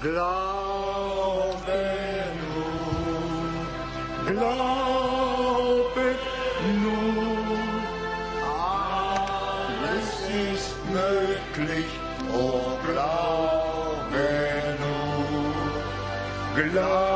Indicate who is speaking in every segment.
Speaker 1: Glaube nun, glaube nun, alles ist möglich, oh glaube nun, glaube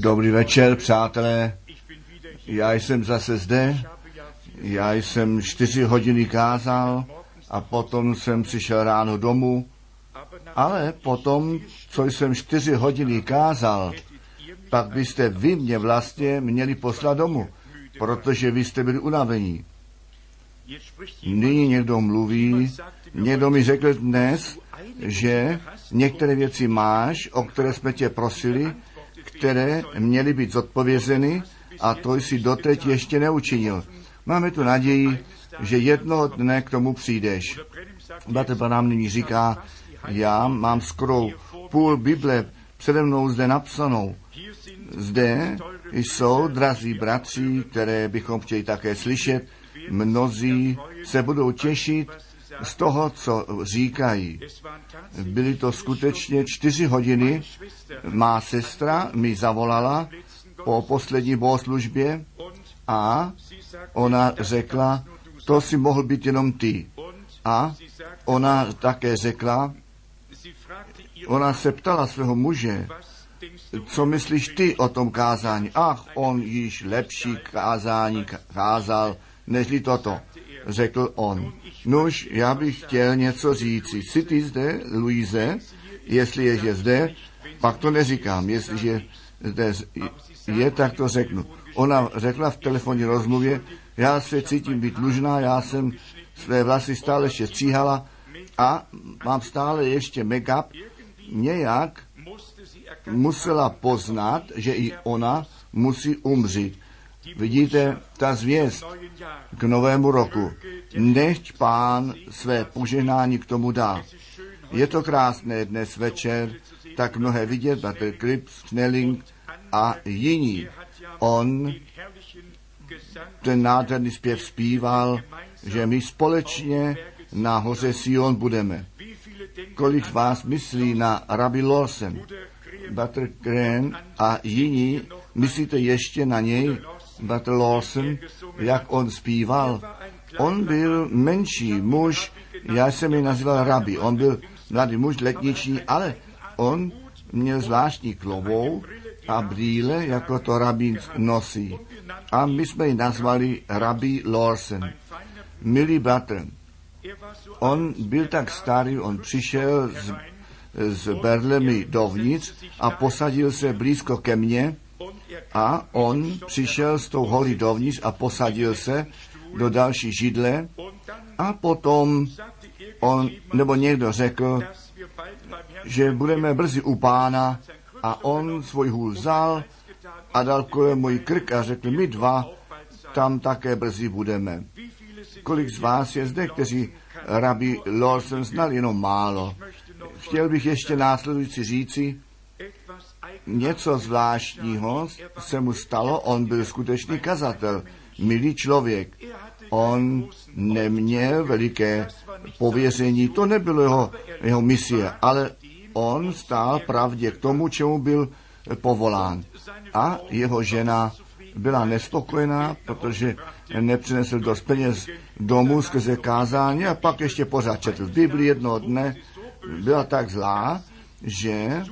Speaker 2: Dobrý večer, přátelé. Já jsem zase zde. Já jsem čtyři hodiny kázal a potom jsem přišel ráno domů. Ale potom, co jsem čtyři hodiny kázal, pak byste vy mě vlastně měli poslat domů, protože vy jste byli unavení. Nyní někdo mluví, někdo mi řekl dnes, že některé věci máš, o které jsme tě prosili, které měly být zodpovězeny a to jsi doteď ještě neučinil. Máme tu naději, že jednoho dne k tomu přijdeš. Bratr Branham nyní říká, já mám skoro půl Bible přede mnou zde napsanou. Zde jsou drazí bratři, které bychom chtěli také slyšet. Mnozí se budou těšit z toho, co říkají. Byly to skutečně čtyři hodiny. Má sestra mi zavolala po poslední bohoslužbě a ona řekla, to si mohl být jenom ty. A ona také řekla, ona se ptala svého muže, co myslíš ty o tom kázání? Ach, on již lepší kázání kázal, nežli toto, řekl on. Nuž, já bych chtěl něco říci. Jsi ty zde, Luise? Jestli je, že zde, pak to neříkám. Jestliže zde je, tak to řeknu. Ona řekla v telefonní rozmluvě, já se cítím být dlužná, já jsem své vlasy stále ještě stříhala a mám stále ještě make-up. Nějak musela poznat, že i ona musí umřít. Vidíte, ta zvěst k novému roku. Nechť pán své požehnání k tomu dá. Je to krásné dnes večer, tak mnohé vidět, Bratr Krips, Schnelling a jiní. On ten nádherný zpěv zpíval, že my společně na hoře Sion budeme. Kolik z vás myslí na Rabbi Lawson? Butler Graham a jiní, myslíte ještě na něj, Butler Lawson, jak on zpíval? On byl menší muž, já jsem jej nazýval rabi. On byl mladý muž, letniční, ale on měl zvláštní klovou a brýle, jako to rabín nosí. A my jsme ji nazvali Rabbi Lawson. Milý bratr, on byl tak starý, on přišel z, z Berlemy dovnitř a posadil se blízko ke mně a on přišel s tou holí dovnitř a posadil se do další židle a potom on, nebo někdo řekl, že budeme brzy u pána a on svůj hůl vzal a dal kolem můj krk a řekl, my dva tam také brzy budeme. Kolik z vás je zde, kteří rabi Lawson znali jenom málo? Chtěl bych ještě následující říci, něco zvláštního se mu stalo, on byl skutečný kazatel, milý člověk. On neměl veliké pověření, to nebylo jeho, jeho misie, ale on stál pravdě k tomu, čemu byl povolán. A jeho žena byla nespokojená, protože nepřinesl dost peněz domů skrze kázání a pak ještě pořád četl v Bibli jednoho dne. Byla tak zlá, že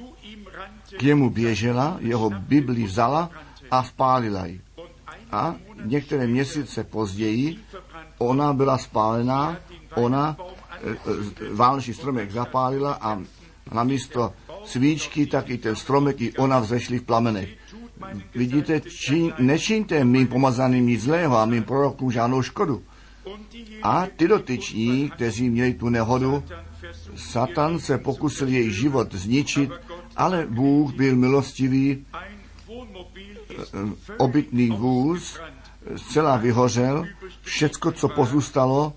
Speaker 2: k němu běžela, jeho Bibli vzala a spálila ji. A některé měsíce později ona byla spálená, ona e, e, vánoční stromek zapálila a na místo svíčky, tak i ten stromek i ona vzešli v plamenech. Vidíte, či, nečiňte mým pomazaným nic zlého a mým prorokům žádnou škodu. A ty dotyční, kteří měli tu nehodu, Satan se pokusil její život zničit, ale Bůh byl milostivý,
Speaker 3: ist
Speaker 2: obytný vůz zcela vyhořel, všecko, co pozůstalo,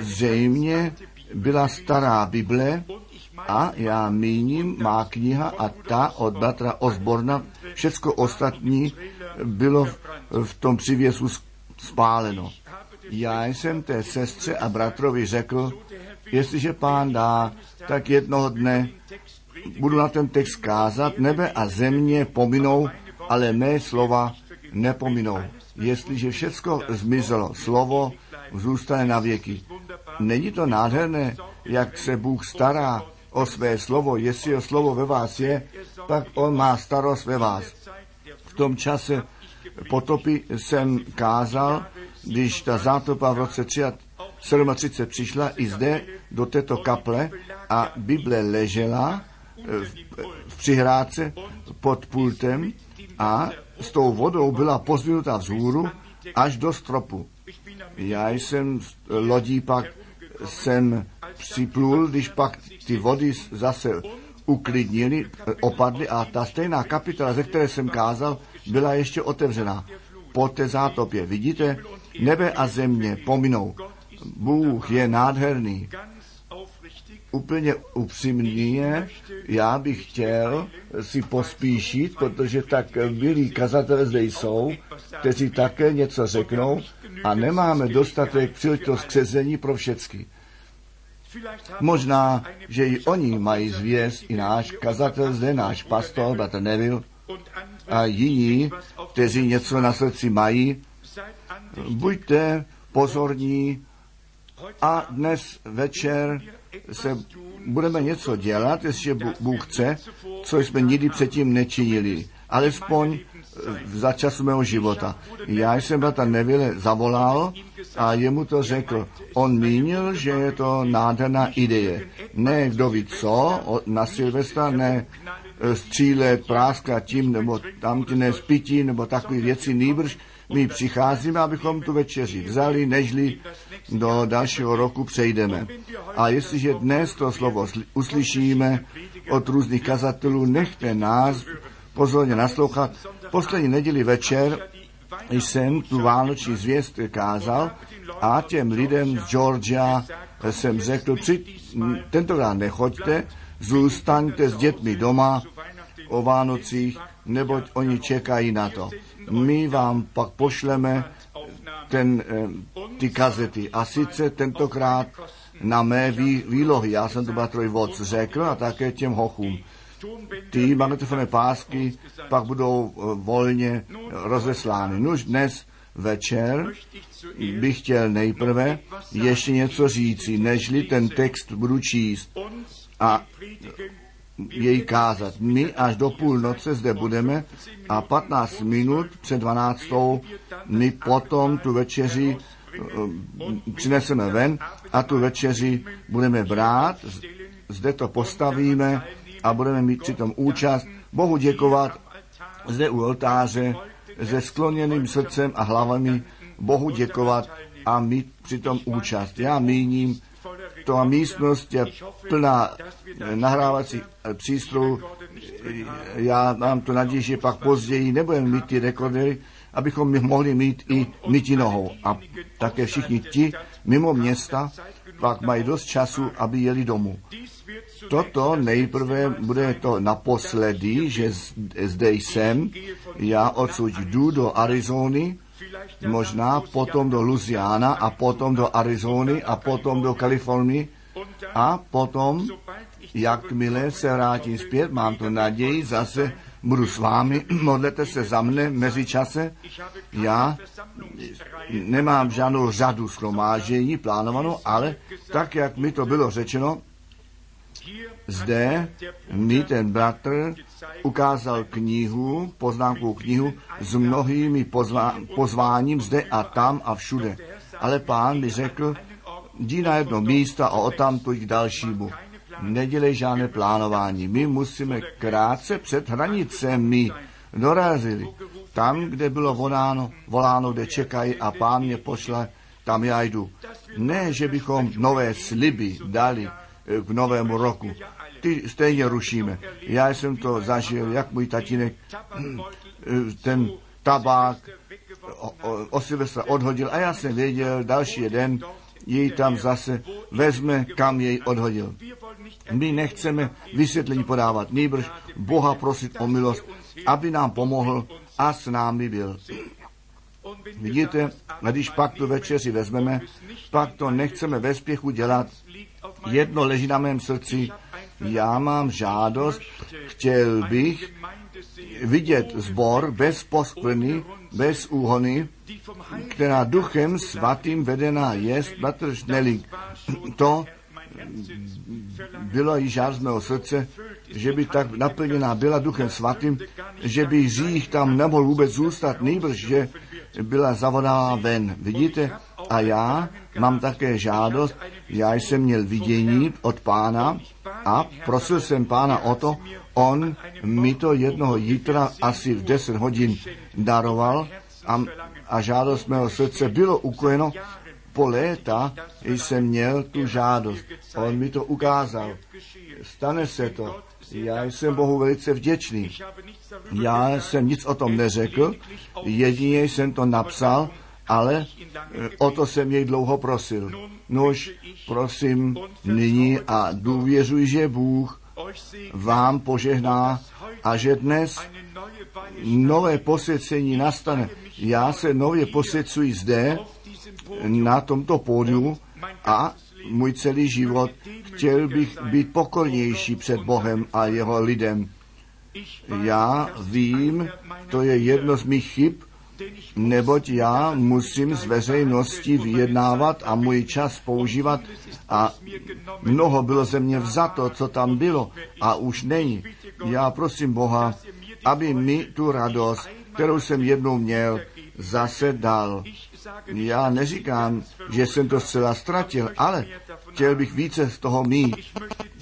Speaker 2: zřejmě byla stará Bible a já míním má kniha a ta od bratra Osborna, všecko ostatní bylo v tom přivěsu spáleno. Já jsem té sestře a bratrovi řekl, jestliže pán dá, tak jednoho dne budu na ten text kázat, nebe a země pominou, ale mé slova nepominou. Jestliže všecko zmizelo, slovo zůstane na věky. Není to nádherné, jak se Bůh stará o své slovo. Jestli jeho slovo ve vás je, pak on má starost ve vás. V tom čase potopy jsem kázal, když ta zátopa v roce 37 přišla i zde do této kaple a Bible ležela v, přihrádce pod pultem a s tou vodou byla pozvinuta vzhůru až do stropu. Já jsem lodí pak jsem připlul, když pak ty vody zase uklidnili, opadly a ta stejná kapitola, ze které jsem kázal, byla ještě otevřená po té zátopě. Vidíte, nebe a země pominou. Bůh je nádherný. Úplně upřímně, já bych chtěl si pospíšit, protože tak milí kazatelé zde jsou, kteří také něco řeknou a nemáme dostatek příležitost křezení pro všecky. Možná, že i oni mají zvěst, i náš kazatel zde, náš pastor, bratr Neville, a jiní, kteří něco na srdci mají, buďte pozorní a dnes večer se budeme něco dělat, jestliže Bůh chce, co jsme nikdy předtím nečinili. Alespoň za času mého života. Já jsem brata Neville zavolal a jemu to řekl. On mínil, že je to nádherná ideje. Ne kdo ví co, na Silvestra, ne střílet, práskat tím, nebo tam ne spití, nebo takové věci, nýbrž my přicházíme, abychom tu večeři vzali, nežli do dalšího roku přejdeme. A jestliže dnes to slovo uslyšíme od různých kazatelů, nechte nás pozorně naslouchat. Poslední neděli večer jsem tu vánoční zvěst kázal a těm lidem z Georgia jsem řekl, při, tentokrát nechoďte, zůstaňte s dětmi doma o Vánocích, neboť oni čekají na to. My vám pak pošleme ten, ty kazety. A sice tentokrát na mé vý, výlohy. Já jsem to bratrovi Voc řekl a také těm hochům. Ty magnetofonné pásky pak budou volně rozeslány. Nuž dnes večer bych chtěl nejprve ještě něco říci, nežli ten text budu číst a jej kázat. My až do půlnoce zde budeme a 15 minut před 12. my potom tu večeři přineseme ven a tu večeři budeme brát, zde to postavíme a budeme mít přitom účast. Bohu děkovat zde u oltáře se skloněným srdcem a hlavami Bohu děkovat a mít přitom účast. Já míním, to místnost je plná nahrávací přístrojů. Já mám tu naději, že pak později nebudeme mít ty rekordery, abychom mohli mít i myti nohou. A také všichni ti mimo města pak mají dost času, aby jeli domů. Toto nejprve bude to naposledy, že zde jsem, já odsud jdu do Arizony, možná potom do Louisiana a potom do Arizony a potom do Kalifornie a potom, jakmile se vrátím zpět, mám tu naději, zase budu s vámi, modlete se za mne mezi čase. Já nemám žádnou řadu schromážení plánovanou, ale tak, jak mi to bylo řečeno, zde mi ten bratr ukázal knihu, poznámkou knihu s mnohými pozvá, pozváním zde a tam a všude. Ale pán mi řekl, jdi na jedno místo a odtamtud k dalšímu. Nedělej žádné plánování. My musíme krátce před hranicemi dorazili. Tam, kde bylo voláno, voláno, kde čekají a pán mě pošle, tam já jdu. Ne, že bychom nové sliby dali k novému roku. Ty stejně rušíme. Já jsem to zažil, jak můj tatínek ten tabák o, o, o Silvestra odhodil a já jsem věděl, další jeden jej tam zase vezme, kam jej odhodil. My nechceme vysvětlení podávat, nejbrž Boha prosit o milost, aby nám pomohl a s námi byl. Vidíte, když pak tu večeři vezmeme, pak to nechceme ve spěchu dělat. Jedno leží na mém srdci, já mám žádost, chtěl bych vidět zbor bez poskvrny, bez úhony, která duchem svatým vedená jest, bratr Šnelik. To bylo již žár z mého srdce, že by tak naplněná byla duchem svatým, že by hřích tam nemohl vůbec zůstat, nejbrž, že byla zavodána ven. Vidíte? A já mám také žádost, já jsem měl vidění od pána a prosil jsem pána o to, on mi to jednoho jítra asi v 10 hodin daroval a, a žádost mého srdce bylo ukojeno. Po léta jsem měl tu žádost. On mi to ukázal. Stane se to. Já jsem Bohu velice vděčný. Já jsem nic o tom neřekl, jedině jsem to napsal, ale eh, o to jsem jej dlouho prosil. Nož, prosím nyní a důvěřuji, že Bůh vám požehná a že dnes nové posvěcení nastane. Já se nově posvěcuji zde, na tomto pódiu a můj celý život chtěl bych být pokornější před Bohem a jeho lidem. Já vím, to je jedno z mých chyb, neboť já musím s veřejností vyjednávat a můj čas používat a mnoho bylo ze mě vzato, co tam bylo a už není. Já prosím Boha, aby mi tu radost, kterou jsem jednou měl, zase dal. Já neříkám, že jsem to zcela ztratil, ale chtěl bych více z toho mít.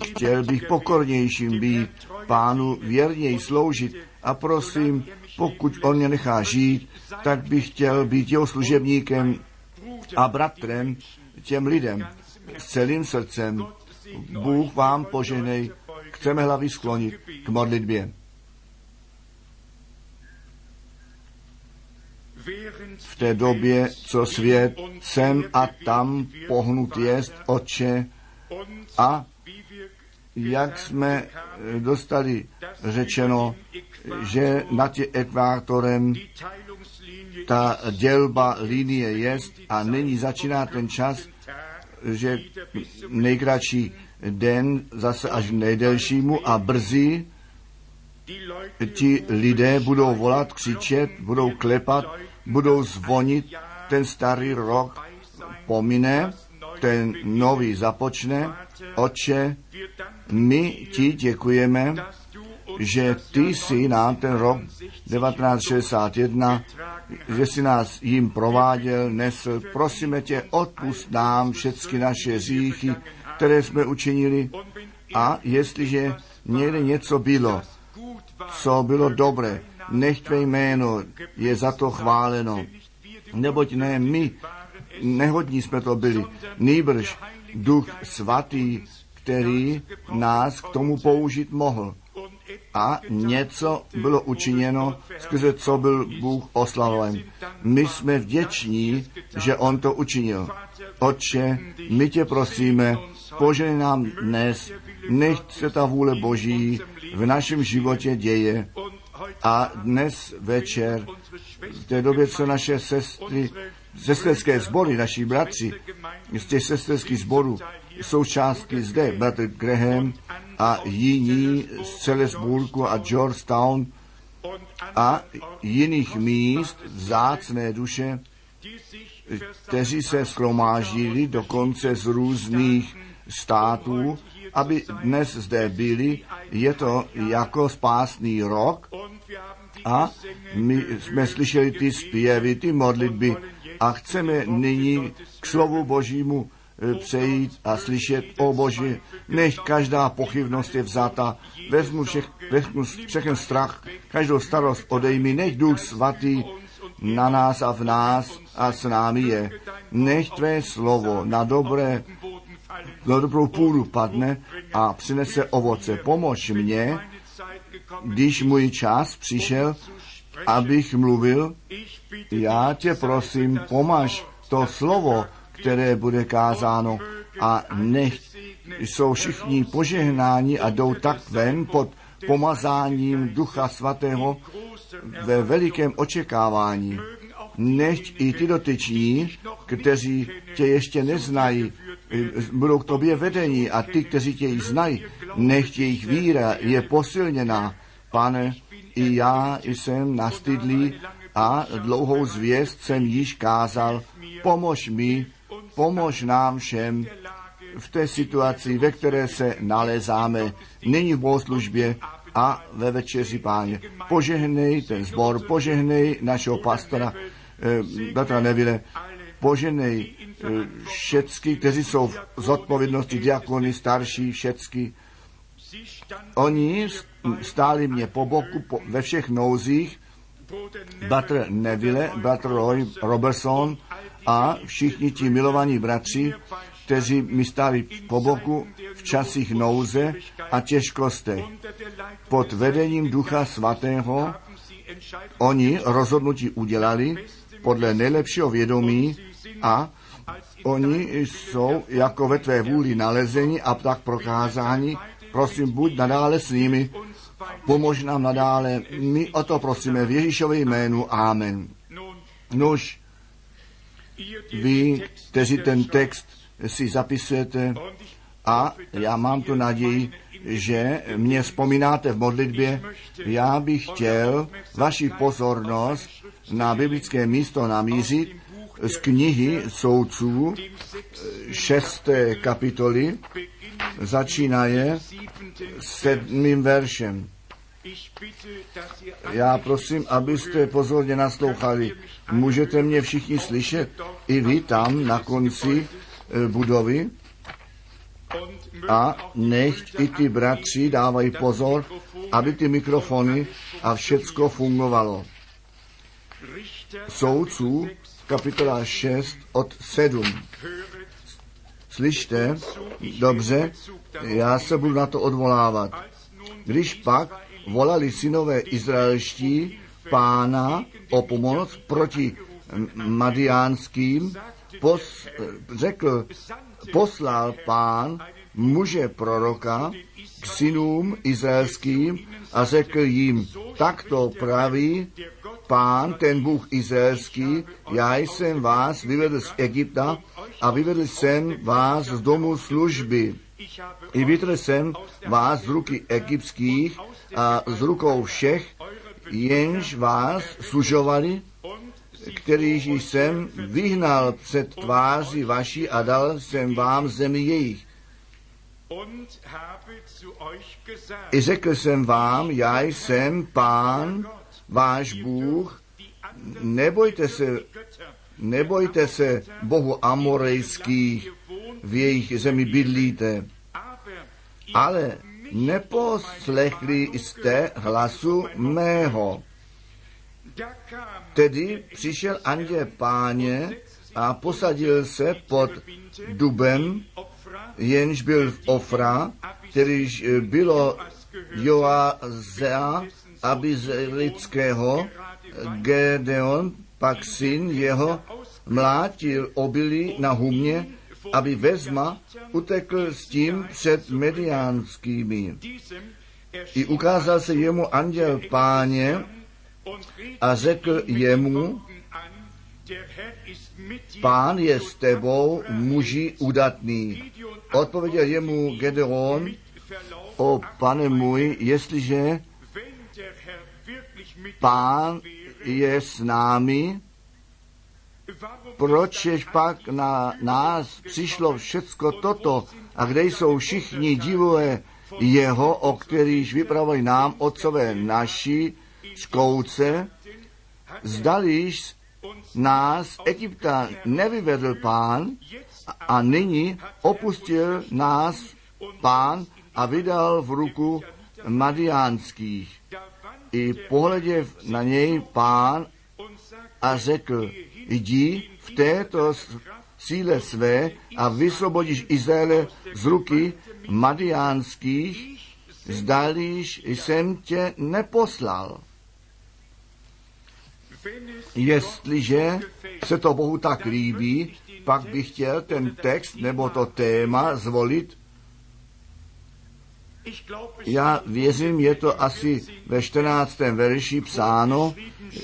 Speaker 2: Chtěl bych pokornějším být, pánu věrněji sloužit a prosím, pokud on mě nechá žít, tak bych chtěl být jeho služebníkem a bratrem těm lidem s celým srdcem. Bůh vám poženej, chceme hlavy sklonit k modlitbě. v té době, co svět sem a tam pohnut jest, oče, a jak jsme dostali řečeno, že nad ekvátorem ta dělba linie jest a nyní začíná ten čas, že nejkratší den zase až nejdelšímu a brzy ti lidé budou volat, křičet, budou klepat, budou zvonit, ten starý rok pomine, ten nový započne. Oče, my ti děkujeme, že ty jsi nám ten rok 1961, že jsi nás jim prováděl, nesl. Prosíme tě, odpust nám všechny naše říchy, které jsme učinili. A jestliže někde něco bylo, co bylo dobré, nech tvé jméno je za to chváleno. Neboť ne my, nehodní jsme to byli, nýbrž duch svatý, který nás k tomu použít mohl. A něco bylo učiněno, skrze co byl Bůh oslavoven. My jsme vděční, že On to učinil. Otče, my tě prosíme, požej nám dnes, nech se ta vůle Boží v našem životě děje a dnes večer, v té době, co naše sestry, sesterské sbory, naši bratři z těch sesterských sborů jsou částky zde, bratr Graham a jiní z Celesburgu a Georgetown a jiných míst, vzácné duše, kteří se schromáždili dokonce z různých států, aby dnes zde byli. Je to jako spásný rok a my jsme slyšeli ty zpěvy, ty modlitby a chceme nyní k slovu Božímu přejít a slyšet, o Boži, nech každá pochybnost je vzata, vezmu, všech, vezmu všechen strach, každou starost odejmi, nech Duch Svatý na nás a v nás a s námi je. Nech tvé slovo na dobré na dobrou půdu padne a přinese ovoce. Pomož mě, když můj čas přišel, abych mluvil, Já tě prosím, pomaž to slovo, které bude kázáno a nech jsou všichni požehnáni a jdou tak ven pod pomazáním Ducha Svatého ve velikém očekávání. Nechť i ty dotyční, kteří tě ještě neznají, budou k tobě vedení a ty, kteří tě již znají, nechť jejich víra je posilněná. Pane, i já jsem nastydlý a dlouhou zvěst jsem již kázal. Pomož mi, pomož nám všem v té situaci, ve které se nalezáme, nyní v bohoslužbě a ve večeři páně. Požehnej ten zbor, požehnej našeho pastora, eh, bratra Neville, požehnej eh, všecky, kteří jsou v zodpovědnosti diakony, starší, všecky. Oni stáli mě po boku po, ve všech nouzích, bratr Neville, bratr Roy Robertson a všichni ti milovaní bratři, kteří mi stáli po boku v časích nouze a těžkostech. Pod vedením Ducha Svatého oni rozhodnutí udělali podle nejlepšího vědomí a oni jsou jako ve tvé vůli nalezeni a tak prokázáni. Prosím, buď nadále s nimi, pomož nám nadále. My o to prosíme v Ježíšově jménu. Amen. Nož, vy, kteří ten text si zapisujete a já mám tu naději, že mě vzpomínáte v modlitbě. Já bych chtěl vaši pozornost na biblické místo namířit z knihy soudců šesté kapitoly, začínaje sedmým veršem. Já prosím, abyste pozorně naslouchali. Můžete mě všichni slyšet? I vy tam na konci eh, budovy? A nech i ty bratři dávají pozor, aby ty mikrofony a všecko fungovalo. Soudců, kapitola 6 od 7. Slyšte, dobře, já se budu na to odvolávat. Když pak volali synové izraelští pána o pomoc proti madiánským, pos, řekl, poslal pán muže proroka k synům izraelským a řekl jim, takto praví pán, ten Bůh izraelský, já jsem vás vyvedl z Egypta a vyvedl jsem vás z domu služby. I vytrhl jsem vás z ruky egyptských a z rukou všech, jenž vás služovali, který jsem vyhnal před tváří vaší a dal jsem vám zemi jejich. I řekl jsem vám, já jsem pán, váš Bůh, nebojte se, nebojte se Bohu amorejských, v jejich zemi bydlíte, ale neposlechli jste hlasu mého. Tedy přišel anděl páně a posadil se pod dubem, jenž byl v Ofra, kterýž bylo Joazea Abizelického, Gedeon, pak syn jeho, mlátil obilí na humě, aby vezma utekl s tím před mediánskými. I ukázal se jemu anděl páně a řekl jemu, pán je s tebou, muži udatný. Odpověděl jemu Gedeon, o pane můj, jestliže pán je s námi, proč je pak na nás přišlo všecko toto? A kde jsou všichni divové jeho, o kterých vypravili nám otcové naši škouce, zdališ nás Egypta nevyvedl pán a nyní opustil nás pán a vydal v ruku madiánských. I pohleděv na něj pán a řekl, jdi v této síle své a vysvobodíš Izraele z ruky madiánských, zdalíš jsem tě neposlal. Jestliže se to Bohu tak líbí, pak bych chtěl ten text nebo to téma zvolit. Já věřím, je to asi ve 14. verši psáno,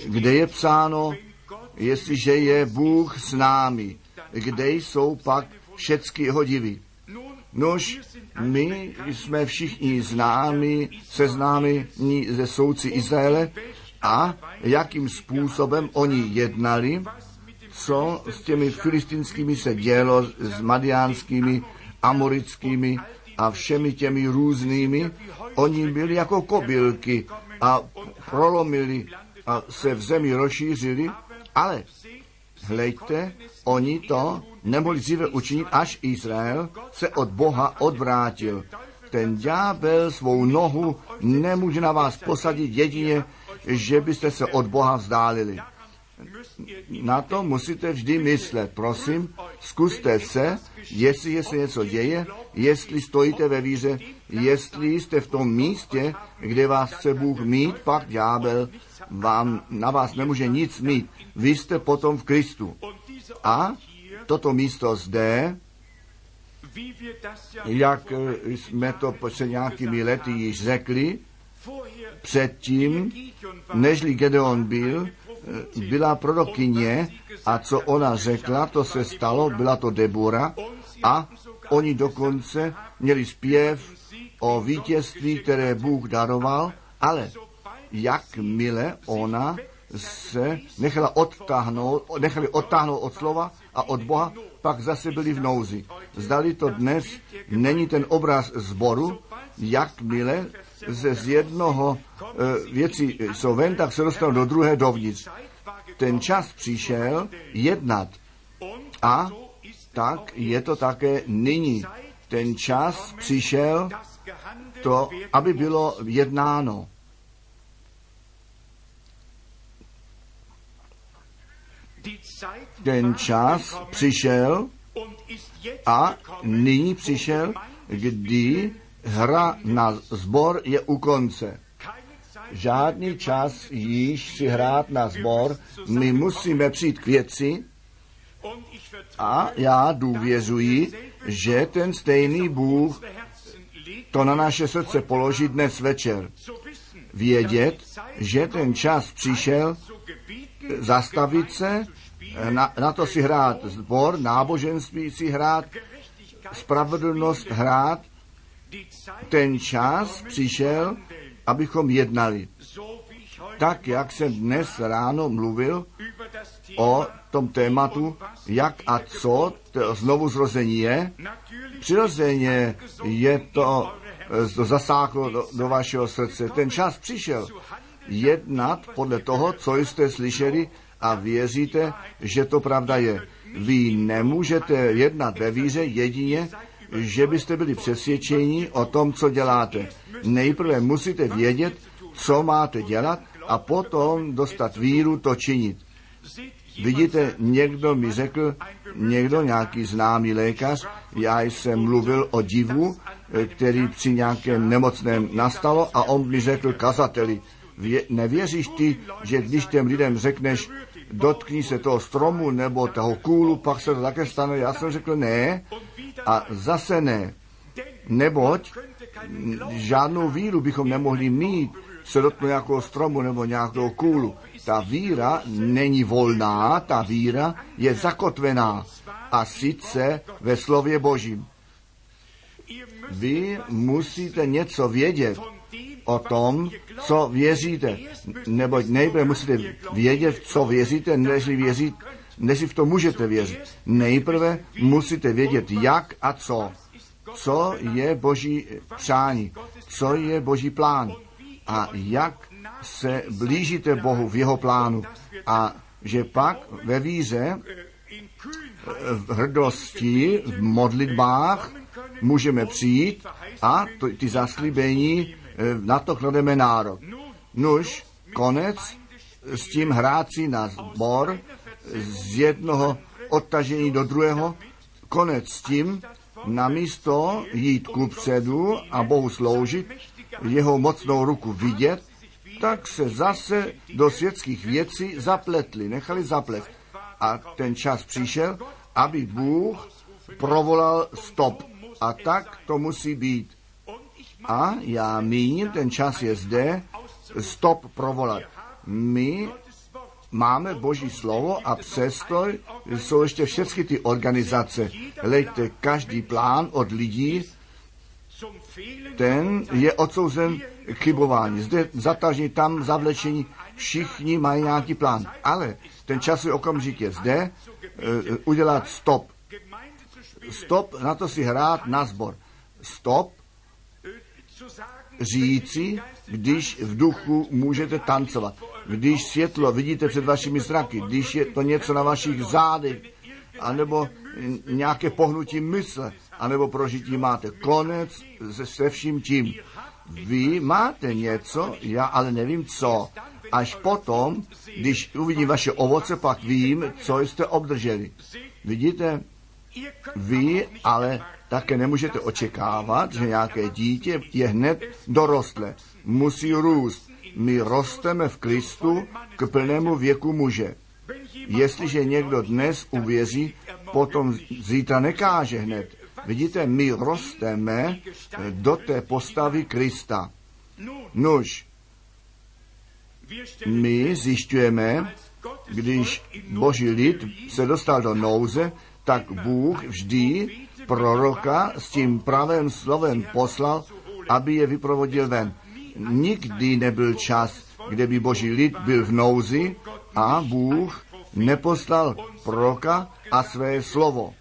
Speaker 2: kde je psáno, jestliže je Bůh s námi, kde jsou pak všechny jeho divy. Nož, my jsme všichni známi, seznámi ze souci Izraele a jakým způsobem oni jednali, co s těmi filistinskými se dělo, s madiánskými, amorickými a všemi těmi různými. Oni byli jako kobylky a prolomili a se v zemi rozšířili, ale hleďte, oni to nemohli dříve učinit, až Izrael se od Boha odvrátil. Ten ďábel svou nohu nemůže na vás posadit jedině, že byste se od Boha vzdálili. Na to musíte vždy myslet. Prosím, zkuste se, jestli se něco děje, jestli stojíte ve víře, jestli jste v tom místě, kde vás chce Bůh mít, pak ďábel vám, na vás nemůže nic mít. Vy jste potom v Kristu. A toto místo zde, jak jsme to před nějakými lety již řekli, předtím, nežli Gedeon byl, byla prorokyně a co ona řekla, to se stalo, byla to Debora a oni dokonce měli zpěv o vítězství, které Bůh daroval, ale jakmile ona se nechala odtáhnout, nechali odtáhnout od slova a od Boha, pak zase byli v nouzi. Zdali to dnes není ten obraz zboru, jakmile ze z jednoho e, věci jsou ven, tak se dostanou do druhé dovnitř. Ten čas přišel jednat a tak je to také nyní. Ten čas přišel to, aby bylo jednáno. Ten čas přišel a nyní přišel, kdy hra na zbor je u konce. Žádný čas již si hrát na zbor, my musíme přijít k věci a já důvěřuji, že ten stejný Bůh to na naše srdce položí dnes večer. Vědět, že ten čas přišel, zastavit se, na, na to si hrát zbor, náboženství si hrát, spravedlnost hrát, ten čas přišel, abychom jednali. Tak, jak jsem dnes ráno mluvil o tom tématu, jak a co znovu zrození je, přirozeně je to, to zasáhlo do, do vašeho srdce. Ten čas přišel jednat podle toho, co jste slyšeli a věříte, že to pravda je. Vy nemůžete jednat ve víře jedině, že byste byli přesvědčeni o tom, co děláte. Nejprve musíte vědět, co máte dělat a potom dostat víru to činit. Vidíte, někdo mi řekl, někdo, nějaký známý lékař, já jsem mluvil o divu, který při nějakém nemocném nastalo a on mi řekl kazateli, vě, nevěříš ty, že když těm lidem řekneš, dotkni se toho stromu nebo toho kůlu, pak se to také stane. Já jsem řekl ne a zase ne. Neboť žádnou víru bychom nemohli mít, se dotknout nějakého stromu nebo nějakého kůlu. Ta víra není volná, ta víra je zakotvená a sice ve slově Božím. Vy musíte něco vědět o tom, co věříte. Neboť nejprve musíte vědět, co věříte, než věřit, než v to můžete věřit. Nejprve musíte vědět, jak a co. Co je Boží přání, co je Boží plán a jak se blížíte Bohu v jeho plánu a že pak ve víře, v hrdosti, v modlitbách můžeme přijít a ty zaslíbení na to klademe nárok. Nuž, konec s tím hráci na zbor z jednoho odtažení do druhého, konec s tím, namísto jít ku předu a Bohu sloužit, jeho mocnou ruku vidět, tak se zase do světských věcí zapletli, nechali zaplet. A ten čas přišel, aby Bůh provolal stop. A tak to musí být. A já míním, ten čas je zde, stop provolat. My máme Boží slovo a přesto jsou ještě všechny ty organizace. Lejte každý plán od lidí, ten je odsouzen k chybování. Zde zatažení, tam zavlečení, všichni mají nějaký plán. Ale ten časový okamžik je zde, e, udělat stop. Stop, na to si hrát na zbor. Stop, říci, když v duchu můžete tancovat, když světlo vidíte před vašimi zraky, když je to něco na vašich zádech, anebo nějaké pohnutí mysle, anebo prožití máte. Konec se, vším tím. Vy máte něco, já ale nevím co. Až potom, když uvidím vaše ovoce, pak vím, co jste obdrželi. Vidíte, vy ale také nemůžete očekávat, že nějaké dítě je hned dorostlé. Musí růst. My rosteme v Kristu k plnému věku muže. Jestliže někdo dnes uvěří, potom zítra nekáže hned. Vidíte, my rosteme do té postavy Krista. Nuž, my zjišťujeme, když boží lid se dostal do nouze, tak Bůh vždy proroka s tím pravým slovem poslal, aby je vyprovodil ven. Nikdy nebyl čas, kde by boží lid byl v nouzi a Bůh neposlal proroka a své slovo.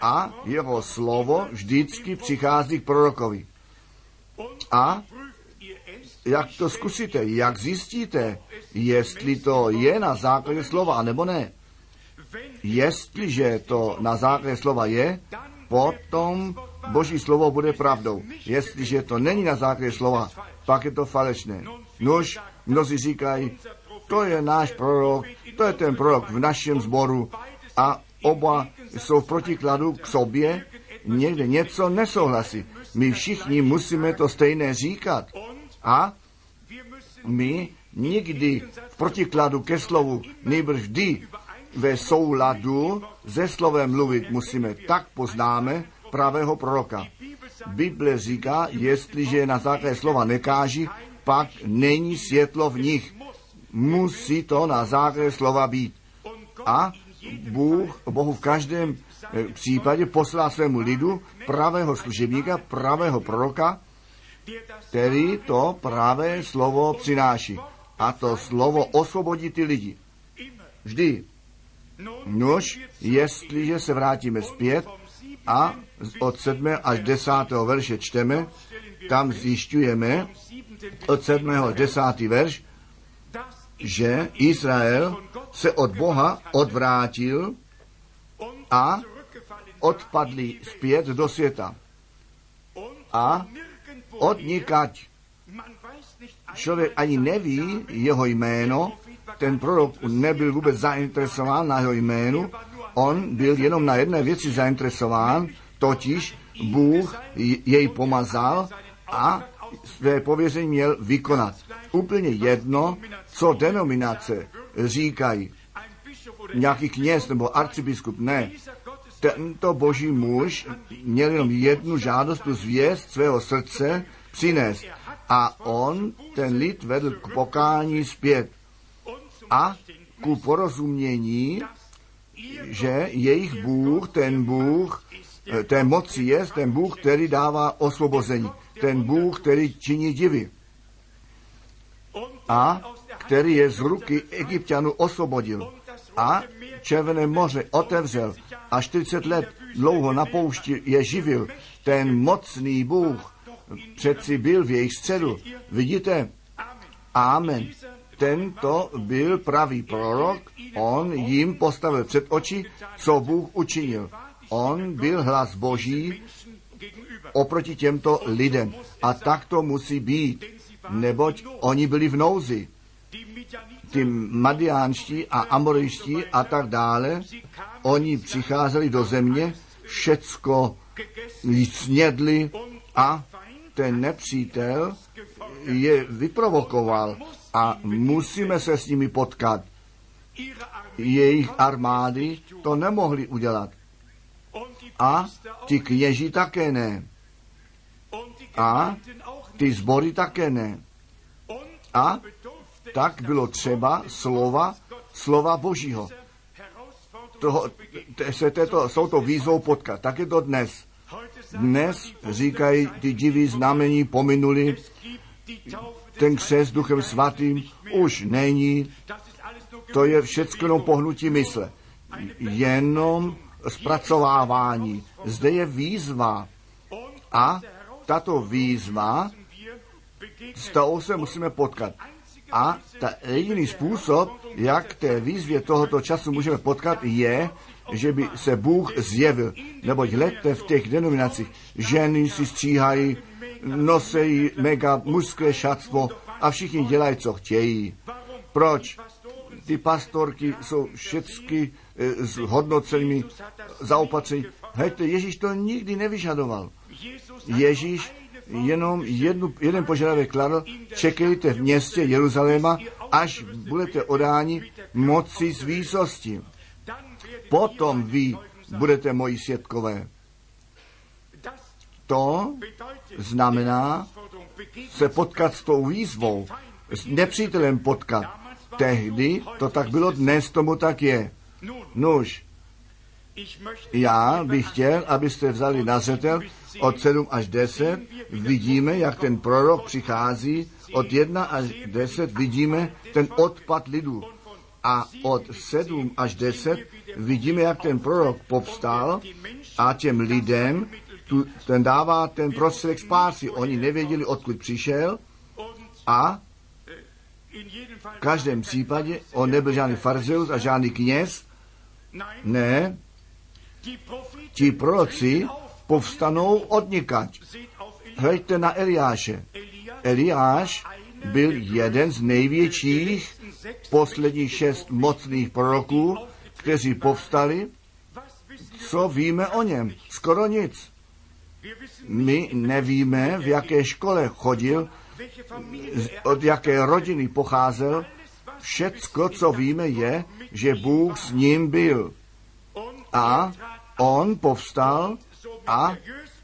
Speaker 2: A jeho slovo vždycky přichází k prorokovi. A jak to zkusíte, jak zjistíte, jestli to je na základě slova, nebo ne. Jestliže to na základě slova je, potom Boží slovo bude pravdou. Jestliže to není na základě slova, pak je to falešné. Nož, mnozí říkají, to je náš prorok, to je ten prorok v našem sboru a oba jsou v protikladu k sobě, někde něco nesouhlasí. My všichni musíme to stejné říkat. A my nikdy v protikladu ke slovu, nejbrž vždy ve souladu se slovem mluvit musíme. Tak poznáme pravého proroka. Bible říká, jestliže na základě slova nekáží, pak není světlo v nich. Musí to na základě slova být. A Bůh, Bohu v každém eh, případě poslá svému lidu pravého služebníka, pravého proroka, který to pravé slovo přináší. A to slovo osvobodí ty lidi. Vždy. Nož, jestliže se vrátíme zpět a od 7. až 10. verše čteme, tam zjišťujeme od 7. až 10. verš, že Izrael se od Boha odvrátil a odpadli zpět do světa. A odnikať člověk ani neví jeho jméno, ten prorok nebyl vůbec zainteresován na jeho jménu, on byl jenom na jedné věci zainteresován, totiž Bůh jej pomazal a své pověření měl vykonat. Úplně jedno, co denominace říkají. Nějaký kněz nebo arcibiskup, ne. Tento boží muž měl jenom jednu žádost, tu zvěst svého srdce přinést. A on ten lid vedl k pokání zpět a ku porozumění, že jejich Bůh, ten Bůh, eh, té moci je ten Bůh, který dává osvobození, ten Bůh, který činí divy a který je z ruky egyptianů osvobodil a Červené moře otevřel a 40 let dlouho na poušti je živil. Ten mocný Bůh přeci byl v jejich středu. Vidíte? Amen. Tento byl pravý prorok, on jim postavil před oči, co Bůh učinil. On byl hlas Boží oproti těmto lidem. A tak to musí být, neboť oni byli v nouzi. Ty madiánští a amorejští a tak dále, oni přicházeli do země, všecko snědli a ten nepřítel je vyprovokoval a musíme se s nimi potkat. Jejich armády to nemohli udělat. A ti kněži také ne. a Ty sbory také ne. A Tak bylo třeba slova, slova Božího. Toho, te- se této, s touto výzvou potkat. Tak je to dnes. Dnes říkají ty diví znamení pominuli, Ten
Speaker 3: Heiligen
Speaker 2: duchem svatým už není. To je všechno pohnutí mysle. Jenom zpracovávání. Zde je výzva. A tato výzva, s tou se musíme potkat. A ta jediný způsob, jak té výzvě tohoto času můžeme potkat, je, že by se Bůh zjevil. Neboť hledte v těch denominacích, ženy si stříhají, nosejí mega mužské šatstvo a všichni dělají, co chtějí. Proč? Ty pastorky jsou všechny eh, s hodnocenými zaopatření. Hejte, Ježíš to nikdy nevyžadoval. Ježíš jenom jednu, jeden požadavek kladl, čekejte v městě Jeruzaléma, až budete odáni moci z výsosti. Potom vy budete moji světkové. To znamená se potkat s tou výzvou, s nepřítelem potkat. Tehdy to tak bylo, dnes tomu tak je. Nuž, já bych chtěl, abyste vzali na zřetel od 7 až 10, vidíme, jak ten prorok přichází, od 1 až 10 vidíme ten odpad lidu. A od 7 až 10 vidíme, jak ten prorok povstal a těm lidem tu, ten dává ten prostředek spásy. Oni nevěděli, odkud přišel a v každém případě on nebyl žádný farzeus a žádný kněz. Ne, ti proroci povstanou odnikať. Hleďte na Eliáše. Eliáš byl jeden z největších posledních šest mocných proroků, kteří povstali. Co víme o něm? Skoro nic. My nevíme, v jaké škole chodil, od jaké rodiny pocházel. Všecko, co víme, je, že Bůh s ním byl. A on povstal a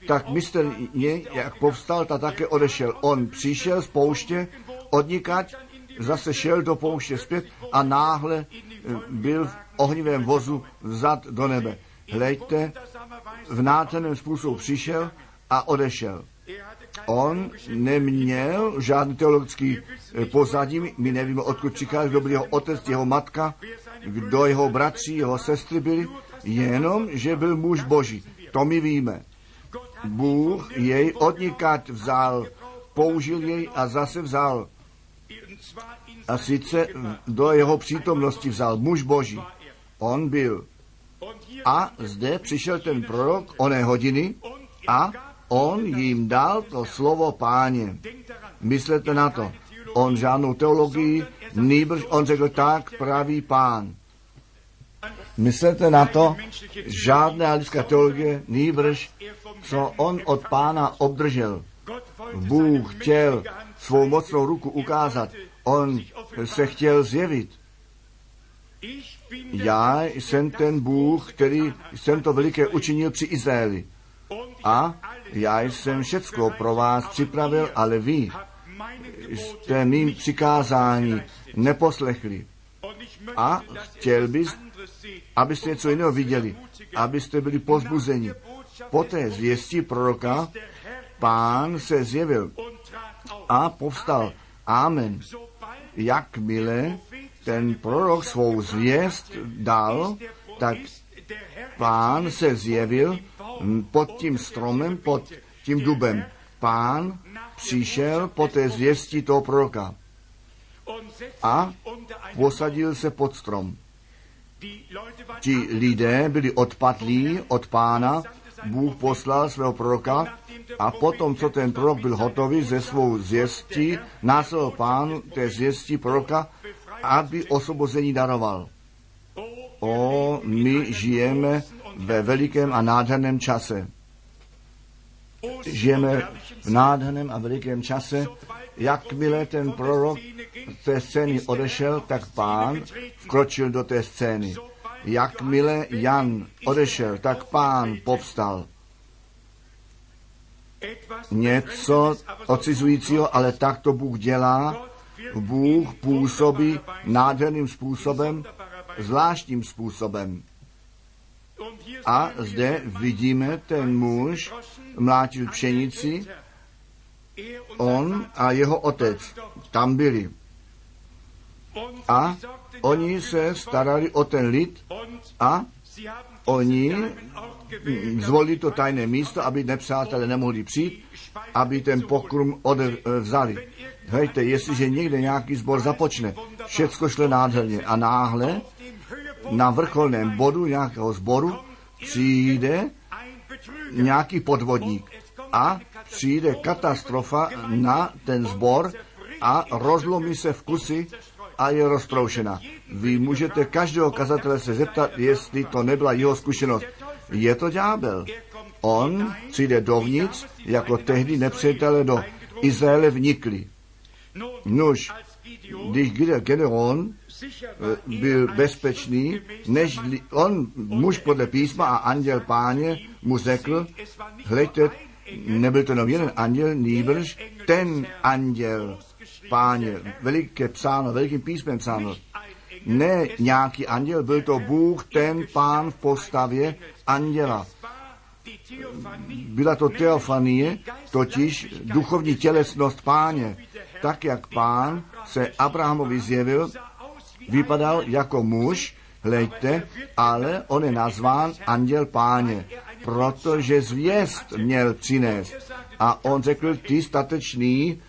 Speaker 2: tak mistrně, jak povstal, tak také odešel. On přišel z pouště, odnikať, zase šel do pouště zpět a náhle eh, byl v ohnivém vozu vzad do nebe. Hleďte. V nádherném způsobu přišel a odešel. On neměl žádný teologický eh, pozadí, my nevíme, odkud přichází, kdo byl jeho otec, jeho matka, kdo jeho bratři, jeho sestry byli, jenom, že byl muž boží. To my víme. Bůh jej odnikat vzal, použil jej a zase vzal. A sice do jeho přítomnosti vzal muž boží. On byl. A zde přišel ten prorok oné hodiny a on jim dal to slovo páně. Myslete na to. On žádnou teologii, nýbrž on řekl tak, praví pán. Myslete na to, žádná lidská teologie, nýbrž, co on od pána obdržel. Bůh chtěl svou mocnou ruku ukázat. On se chtěl zjevit. Já jsem ten Bůh, který jsem to veliké učinil při Izraeli. A já jsem všecko pro vás připravil, ale vy jste mým přikázání neposlechli. A chtěl bys, abyste něco jiného viděli, abyste byli pozbuzeni. Po té zvěstí proroka pán se zjevil a povstal. Amen. Jakmile ten prorok svou zvěst dal, tak pán se zjevil pod tím stromem, pod tím dubem. Pán přišel po té zvěstí toho proroka a posadil se pod strom. Ti lidé byli odpadlí od pána, Bůh poslal svého proroka a potom, co ten prorok byl hotový ze svou zvěstí, následoval pán té zvěstí proroka, aby osvobození daroval. O, my žijeme ve velikém a nádherném čase. Žijeme v nádherném a velikém čase, jakmile ten prorok z té scény odešel, tak pán vkročil do té scény. Jakmile Jan odešel, tak pán povstal. Něco odcizujícího, ale tak to Bůh dělá. Bůh působí nádherným způsobem, zvláštním způsobem. A zde vidíme, ten muž mlátil pšenici, on a jeho otec tam byli. A oni se starali o ten lid a oni zvolili to tajné místo, aby nepřátelé nemohli přijít, aby ten pokrum odevzali. Hejte, jestliže někde nějaký sbor započne, všecko šlo nádherně a náhle na vrcholném bodu nějakého sboru přijde nějaký podvodník a přijde katastrofa na ten sbor a rozlomí se v kusy a je roztroušena. Vy můžete každého kazatele se zeptat, jestli to nebyla jeho zkušenost. Je to ďábel. On přijde dovnitř, jako tehdy nepřátelé do Izraele vnikli. Nuž, když Gedeon byl bezpečný, než on, muž podle písma a anděl páně, mu řekl, hleďte, nebyl to jenom jeden anděl, nýbrž ten anděl páně, veliké psáno, velikým písmem psáno, ne nějaký anděl, byl to Bůh, ten pán v postavě anděla. Byla to teofanie, totiž duchovní tělesnost páně. Tak, jak pán se Abrahamovi zjevil, vypadal jako muž, hleďte, ale on je nazván anděl páně, protože zvěst měl přinést. A on řekl, ty statečný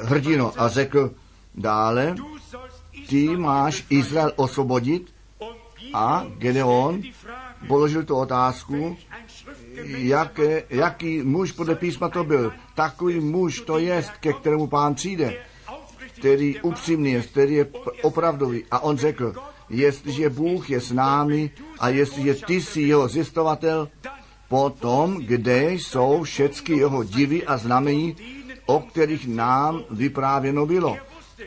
Speaker 2: hrdino. A řekl dále, ty máš Izrael osvobodit. A Gedeon položil tu otázku, jak, jaký muž podle písma to byl. Takový muž to je, ke kterému pán přijde, který upřímný je, který je opravdový. A on řekl, jestliže Bůh je s námi a jestliže ty jsi jeho zjistovatel, potom, kde jsou všechny jeho divy a znamení, o kterých nám vyprávěno bylo.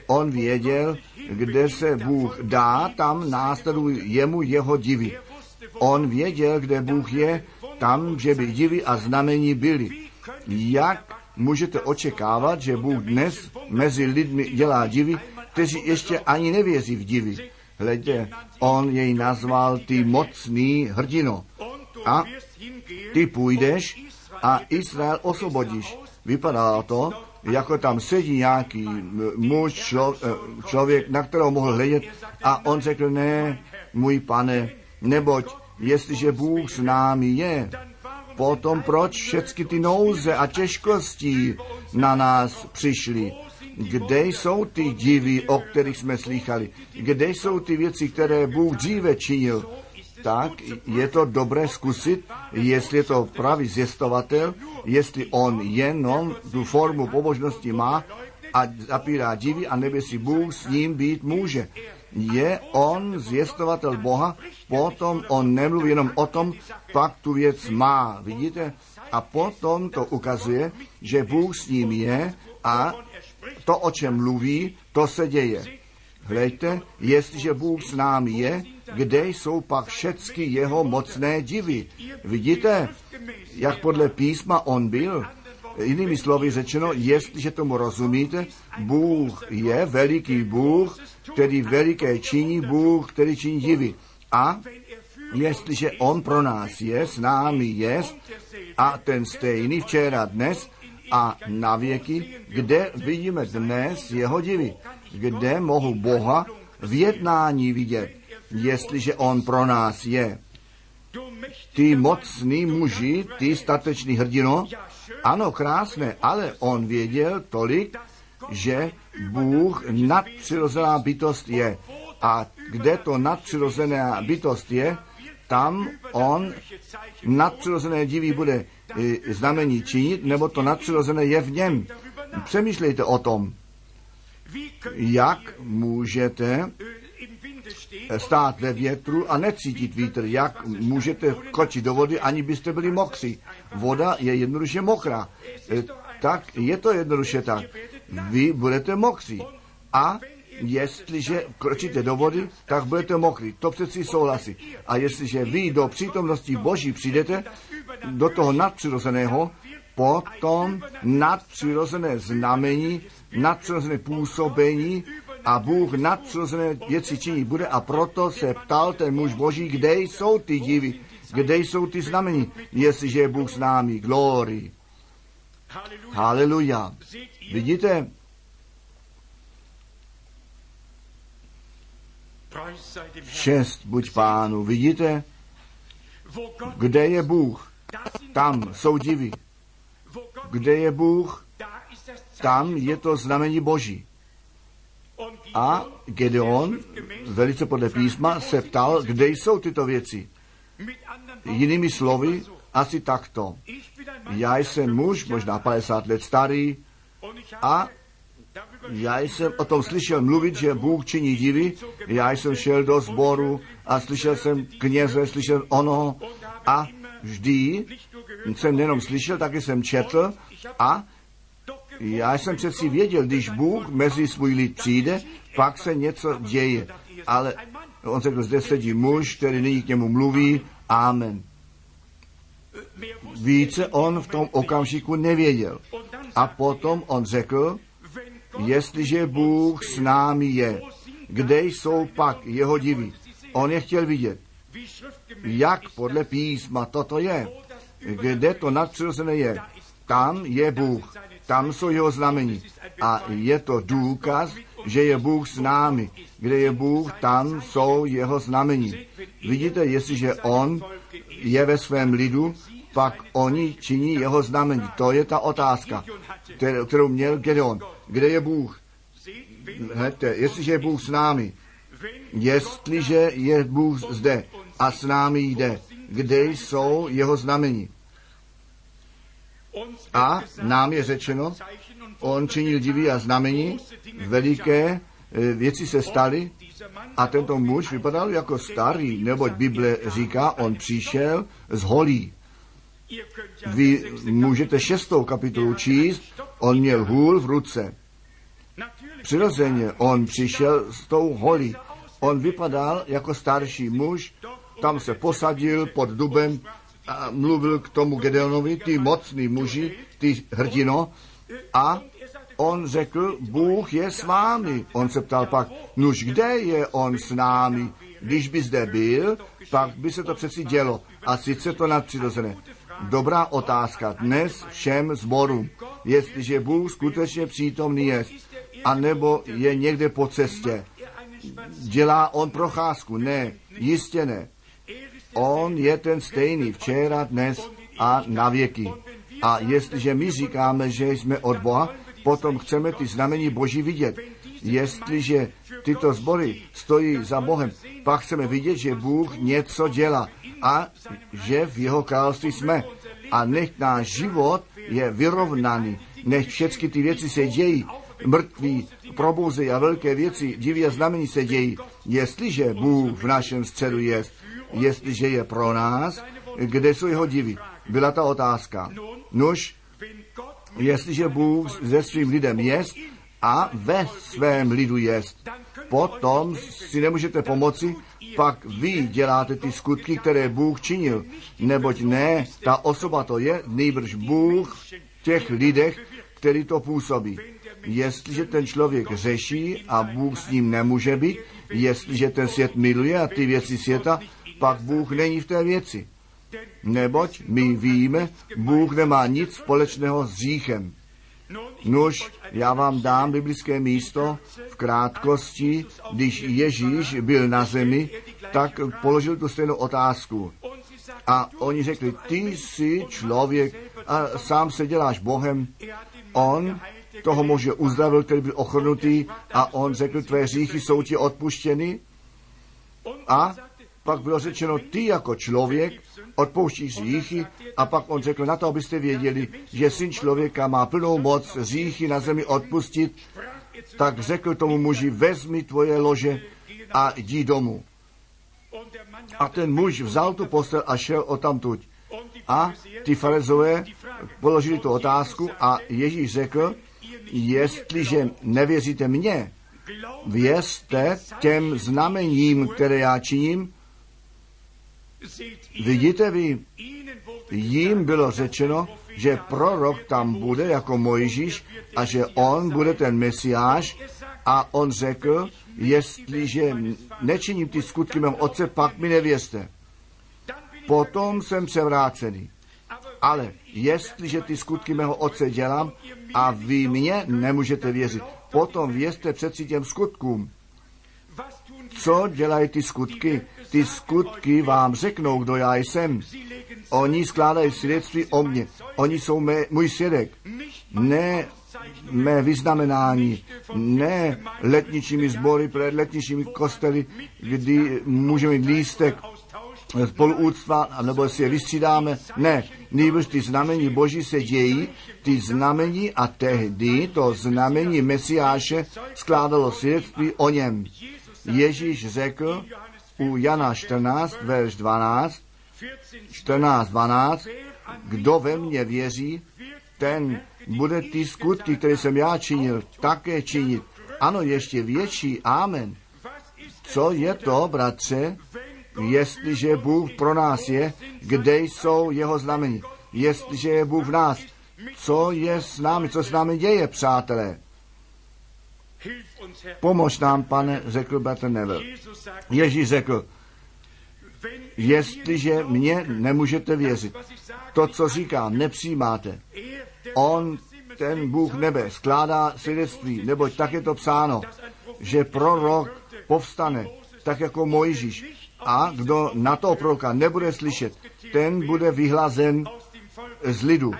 Speaker 2: On věděl, kde se Bůh dá, tam následují jemu jeho divy. On věděl, kde Bůh je, tam, že by divy a znamení byly. Jak můžete očekávat, že Bůh dnes mezi lidmi dělá divy, kteří ještě ani nevěří v divy? Hledě, on jej nazval ty mocný hrdino. A ty půjdeš a Izrael osvobodíš. Vypadá to, jako tam sedí nějaký muž, člo, člověk, na kterého mohl hledět a on řekl, ne, můj pane, neboť jestliže Bůh s námi je, potom proč všechny ty nouze a těžkosti na nás přišly? Kde jsou ty divy, o kterých jsme slychali? Kde jsou ty věci, které Bůh dříve činil? tak je to dobré zkusit, jestli je to pravý zjistovatel, jestli on jenom tu formu pobožnosti má a zapírá divy a nebe si Bůh s ním být může. Je on zjistovatel Boha, potom on nemluví jenom o tom, pak tu věc má. Vidíte? A potom to ukazuje, že Bůh s ním je a to, o čem mluví, to se děje. Hleďte, jestliže Bůh s námi je, kde jsou pak všechny jeho mocné divy. Vidíte, jak podle písma on byl? Jinými slovy řečeno, jestliže tomu rozumíte, Bůh je veliký Bůh, který veliké činí, Bůh, který činí divy. A jestliže On pro nás je, s námi je, a ten stejný včera, dnes a na věky, kde vidíme dnes jeho divy, kde mohu Boha v jednání vidět, jestliže On pro nás je. Ty mocný muži, ty statečný hrdino, ano, krásné, ale on věděl tolik, že Bůh nadpřirozená bytost je. A kde to nadpřirozená bytost je, tam on nadpřirozené diví bude e, znamení činit, nebo to nadpřirozené je v něm. Přemýšlejte o tom, jak můžete stát ve větru a necítit vítr. Jak můžete kočit do vody, ani byste byli mokří. Voda je jednoduše mokrá. E, tak je to jednoduše tak. Vy budete mokří. A jestliže kročíte do vody, tak budete mokrý. To přeci souhlasí. A jestliže vy do přítomnosti Boží přijdete, do toho nadpřirozeného, potom nadpřirozené znamení, nadpřirozené působení a Bůh nadpřirozené věci činí bude a proto se ptal ten muž Boží, kde jsou ty divy, kde jsou ty znamení, jestliže je Bůh s námi. Glory. Haleluja. Vidíte, čest buď pánu. Vidíte, kde je Bůh, tam jsou divy. Kde je Bůh, tam je to znamení Boží. A Gedeon, velice podle písma, se ptal, kde jsou tyto věci. Jinými slovy, asi takto. Já jsem muž, možná 50 let starý, a já jsem o tom slyšel mluvit, že Bůh činí divy. Já jsem šel do sboru a slyšel jsem kněze, slyšel ono a vždy jsem nejenom slyšel, taky jsem četl a já jsem přeci věděl, když Bůh mezi svůj lid přijde, pak se něco děje. Ale on řekl, zde sedí muž, který nyní k němu mluví, amen. Více on v tom okamžiku nevěděl. A potom on řekl, jestliže Bůh s námi je, kde jsou pak jeho divy? On je chtěl vidět, jak podle písma toto je. Kde to nadpřirozené je? Tam je Bůh. Tam jsou jeho znamení. A je to důkaz, že je Bůh s námi. Kde je Bůh, tam jsou jeho znamení. Vidíte, jestliže on je ve svém lidu, pak oni činí jeho znamení. To je ta otázka, kterou- měl Gedeon. Kde je Bůh? Hledte, jestliže je Bůh s námi, jestliže je Bůh zde a s námi jde, kde jsou jeho znamení. A nám je řečeno, on činil divy a znamení, veliké eh, věci se staly a tento muž vypadal jako starý, neboť Bible říká, on přišel z holí. Vy můžete šestou kapitolu číst, on měl hůl v ruce. Přirozeně on přišel s tou holí. On vypadal jako starší muž, tam se posadil pod dubem a mluvil k tomu Gedeonovi, ty mocný muži, ty hrdino, a on řekl, Bůh je s vámi. On se ptal pak, nuž kde je on s námi? Když by zde byl, pak by se to přeci dělo. A sice to nadpřirozené. Dobrá otázka dnes všem zborům. Jestliže Bůh skutečně přítomný je, anebo je někde po cestě. Dělá on procházku? Ne, jistě ne. On je ten stejný včera, dnes a na věky. A jestliže my říkáme, že jsme od Boha, potom chceme ty znamení Boží vidět. Jestliže tyto sbory stojí za Bohem, pak chceme vidět, že Bůh něco dělá a že v jeho království jsme. A nech náš život je vyrovnaný, nech všechny ty věci se dějí, mrtví, probouzejí a velké věci, divy a znamení se dějí. Jestliže Bůh v našem středu je, jestliže je pro nás, kde jsou jeho divy? Byla ta otázka. Nuž, jestliže Bůh se svým lidem jest a ve svém lidu jest, potom si nemůžete pomoci, pak vy děláte ty skutky, které Bůh činil. Neboť ne, ta osoba to je, nejbrž Bůh v těch lidech, který to působí. Jestliže ten člověk řeší a Bůh s ním nemůže být, jestliže ten svět miluje a ty věci světa, pak Bůh není v té věci. Neboť my víme, Bůh nemá nic společného s hříchem. Nuž, já vám dám biblické místo v krátkosti, když Ježíš byl na zemi, tak položil tu stejnou otázku. A oni řekli, ty jsi člověk a sám se děláš Bohem. On toho muže uzdravil, který byl ochrnutý a on řekl, tvé hříchy jsou ti odpuštěny. A pak bylo řečeno, ty jako člověk odpouštíš hříchy a pak on řekl, na to, abyste věděli, že syn člověka má plnou moc hříchy na zemi odpustit, tak řekl tomu muži, vezmi tvoje lože a jdi domů. A ten muž vzal tu postel a šel o tamtuť. A ty farizové položili tu otázku a Ježíš řekl, jestliže nevěříte mně, Věřte těm znamením, které já činím. Vidíte vy, jim bylo řečeno, že prorok tam bude jako Mojžíš a že on bude ten mesiáš a on řekl, jestliže nečiním ty skutky mého otce, pak mi nevěřte. Potom jsem převrácený. Ale jestliže ty skutky mého otce dělám a vy mě nemůžete věřit, potom věřte přeci těm skutkům. Co dělají ty skutky? Ty skutky vám řeknou, kdo já jsem. Oni skládají svědectví o mně. Oni jsou mé, můj svědek. Ne mé vyznamenání, ne letničími sbory před letničími kostely, kdy můžeme mít lístek spoluúctva, nebo si je vystřídáme. Ne, nejbrž ty znamení Boží se dějí, ty znamení a tehdy to znamení Mesiáše skládalo svědectví o něm. Ježíš řekl u Jana 14, verš 12, 14, 12, kdo ve mně věří, ten bude ty skutky, které jsem já činil, také činit. Ano, ještě větší. Amen. Co je to, bratře, jestliže Bůh pro nás je, kde jsou jeho znamení? Jestliže je Bůh v nás, co je s námi, co s námi děje, přátelé? Pomož nám, pane, řekl Bratr Neville. Ježíš řekl, jestliže mě nemůžete věřit, to, co říkám, nepřijímáte. On, ten Bůh nebe, skládá svědectví, neboť tak je to psáno, že prorok povstane, tak jako Mojžíš. A kdo na to proroka nebude slyšet, ten bude vyhlazen z lidu.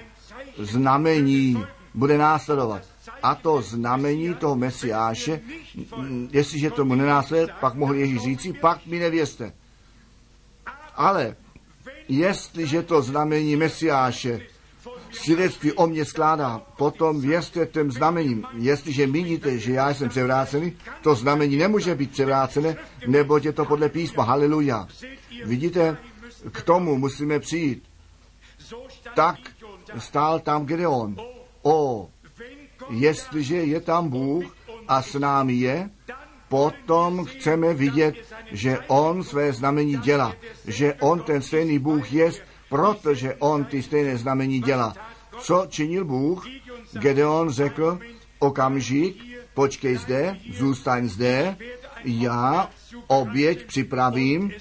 Speaker 2: Znamení bude následovat. A to znamení toho Mesiáše, jestliže tomu nenásleduje, pak mohl Ježíš říci, pak mi nevěřte. Ale jestliže to znamení Mesiáše svědectví o mě skládá, potom věřte těm znamením. Jestliže míníte, že já jsem převrácený, to znamení nemůže být převrácené, neboť je to podle písma. Haleluja. Vidíte, k tomu musíme přijít. Tak stál tam Gedeon. O, jestliže je tam Bůh a s námi je, potom chceme vidět, že On své znamení dělá, že On ten stejný Bůh je, protože On ty stejné znamení dělá. Co činil Bůh? Gedeon řekl, okamžik, počkej zde, zůstaň zde, já oběť připravím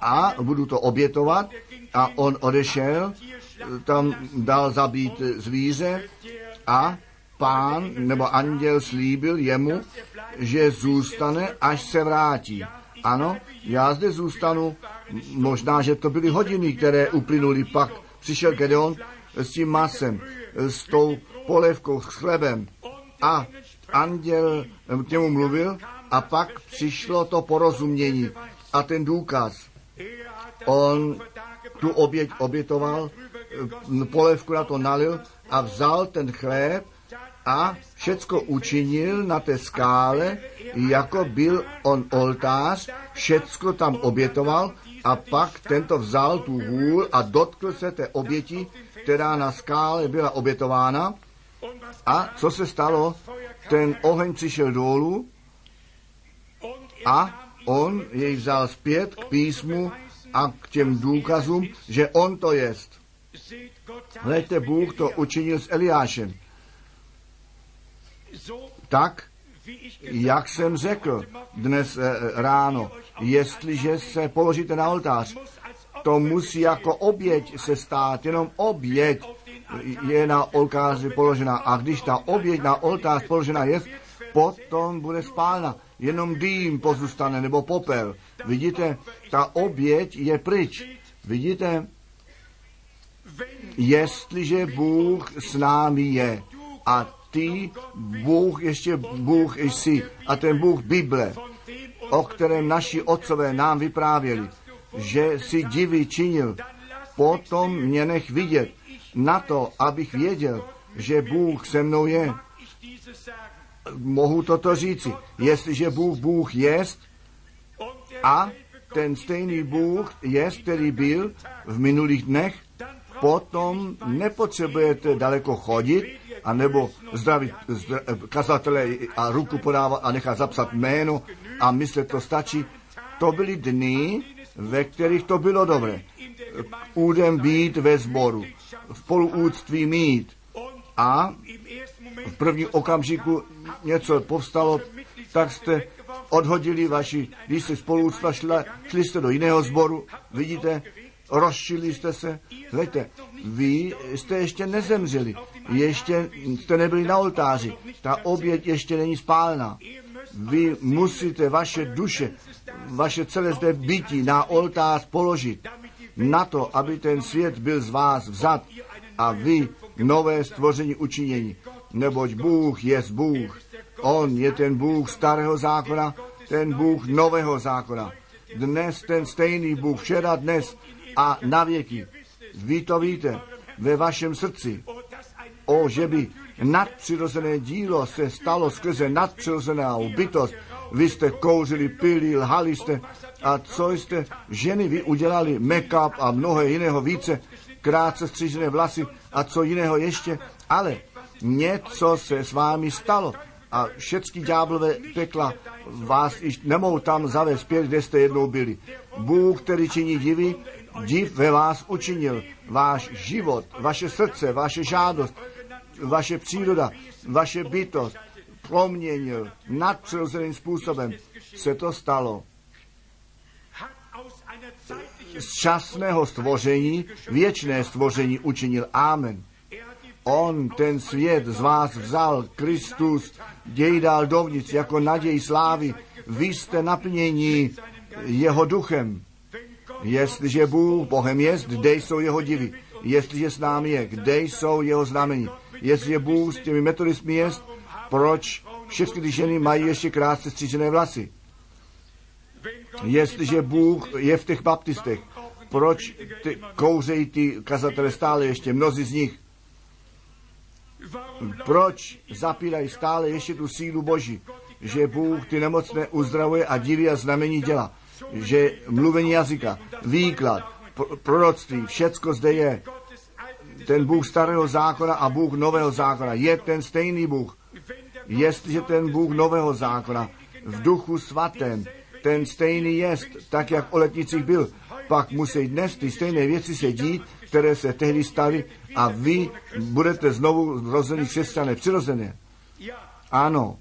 Speaker 2: a budu to obětovat. A on odešel, tam dal zabít zvíře a pán nebo anděl slíbil jemu, že zůstane, až se vrátí. Ano, já zde zůstanu, možná, že to byly hodiny, které uplynuly, pak přišel Gedeon s tím masem, s tou polévkou, s chlebem a anděl k němu mluvil a pak přišlo to porozumění a ten důkaz. On tu oběť obětoval, polévku na to nalil a vzal ten chléb a všecko učinil na té skále, jako byl on oltář, všecko tam obětoval a pak tento vzal tu hůl a dotkl se té oběti, která na skále byla obětována. A co se stalo? Ten oheň přišel dolů a on jej vzal zpět k písmu a k těm důkazům, že on to jest. Hleďte, Bůh to učinil s Eliášem. Tak, jak jsem řekl dnes ráno, jestliže se položíte na oltář, to musí jako oběť se stát, jenom oběť je na oltáři položena. A když ta oběť na oltář položena je, potom bude spálna. Jenom dým pozůstane, nebo popel. Vidíte, ta oběť je pryč. Vidíte, jestliže Bůh s námi je a ty, Bůh, ještě Bůh jsi a ten Bůh Bible, o kterém naši otcové nám vyprávěli, že si divy činil, potom mě nech vidět na to, abych věděl, že Bůh se mnou je. Mohu toto říci. Jestliže Bůh Bůh jest a ten stejný Bůh jest, který byl v minulých dnech, potom nepotřebujete daleko chodit, a nebo zdravit zdra, kazatele a ruku podávat a nechat zapsat jméno a myslet to stačí. To byly dny, ve kterých to bylo dobré. Údem být ve sboru, spoluúctví mít a v prvním okamžiku něco povstalo, tak jste odhodili vaši, když jste spoluúctva šla, šli jste do jiného sboru, vidíte, rozšili jste se. Hleďte, vy jste ještě nezemřeli, ještě jste nebyli na oltáři, ta oběť ještě není spálena. Vy musíte vaše duše, vaše celé zde bytí na oltář položit, na to, aby ten svět byl z vás vzat a vy nové stvoření učinění. Neboť Bůh je Bůh. On je ten Bůh starého zákona, ten Bůh nového zákona. Dnes ten stejný Bůh, včera, dnes a na věky. Vy to víte ve vašem srdci. O, že by nadpřirozené dílo se stalo skrze nadpřirozenou bytost. Vy jste kouřili, pili, lhali jste a co jste ženy vy udělali, make-up a mnoho jiného více, krátce střížené vlasy a co jiného ještě, ale něco se s vámi stalo a všechny ďáblové pekla vás již nemohou tam zavést zpět, kde jste jednou byli. Bůh, který činí divy, div ve vás učinil. Váš život, vaše srdce, vaše žádost, vaše příroda, vaše bytost proměnil nadpřirozeným způsobem. Se to stalo z časného stvoření věčné stvoření učinil. Amen. On ten svět z vás vzal, Kristus, děj dal dovnitř jako naděj slávy. Vy jste naplnění jeho duchem. Jestliže Bůh Bohem je, kde jsou jeho divy? Jestliže s námi je, kde jsou jeho znamení? Jestliže Bůh s těmi metodistmi je, proč všechny ty ženy mají ještě krátce střížené vlasy? Jestliže Bůh je v těch baptistech, proč ty, kouřejí ty kazatele stále ještě, mnozí z nich? Proč zapírají stále ještě tu sílu Boží? Že Bůh ty nemocné uzdravuje a diví a znamení dělá. Že mluvení jazyka, výklad, proroctví, všecko zde je. Ten Bůh starého zákona a Bůh nového zákona je ten stejný Bůh. Jestliže ten Bůh nového zákona v duchu svatém, ten stejný jest, tak jak o letnicích byl, pak musí dnes ty stejné věci se dít, které se tehdy staly a vy budete znovu zrození křesťané přirozené. Ano.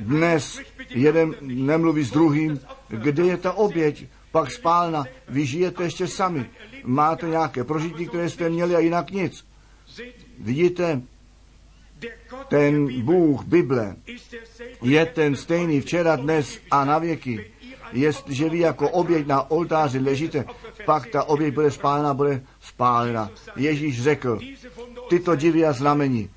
Speaker 2: Dnes jeden nemluví s druhým, kde je ta oběť, pak spálna, vy žijete ještě sami. Máte nějaké prožití, které jste měli a jinak nic. Vidíte, ten Bůh Bible je ten stejný včera, dnes a na věky. Jestliže vy jako oběť na oltáři ležíte, pak ta oběť bude spálena, bude spálena. Ježíš řekl, tyto divy a znamení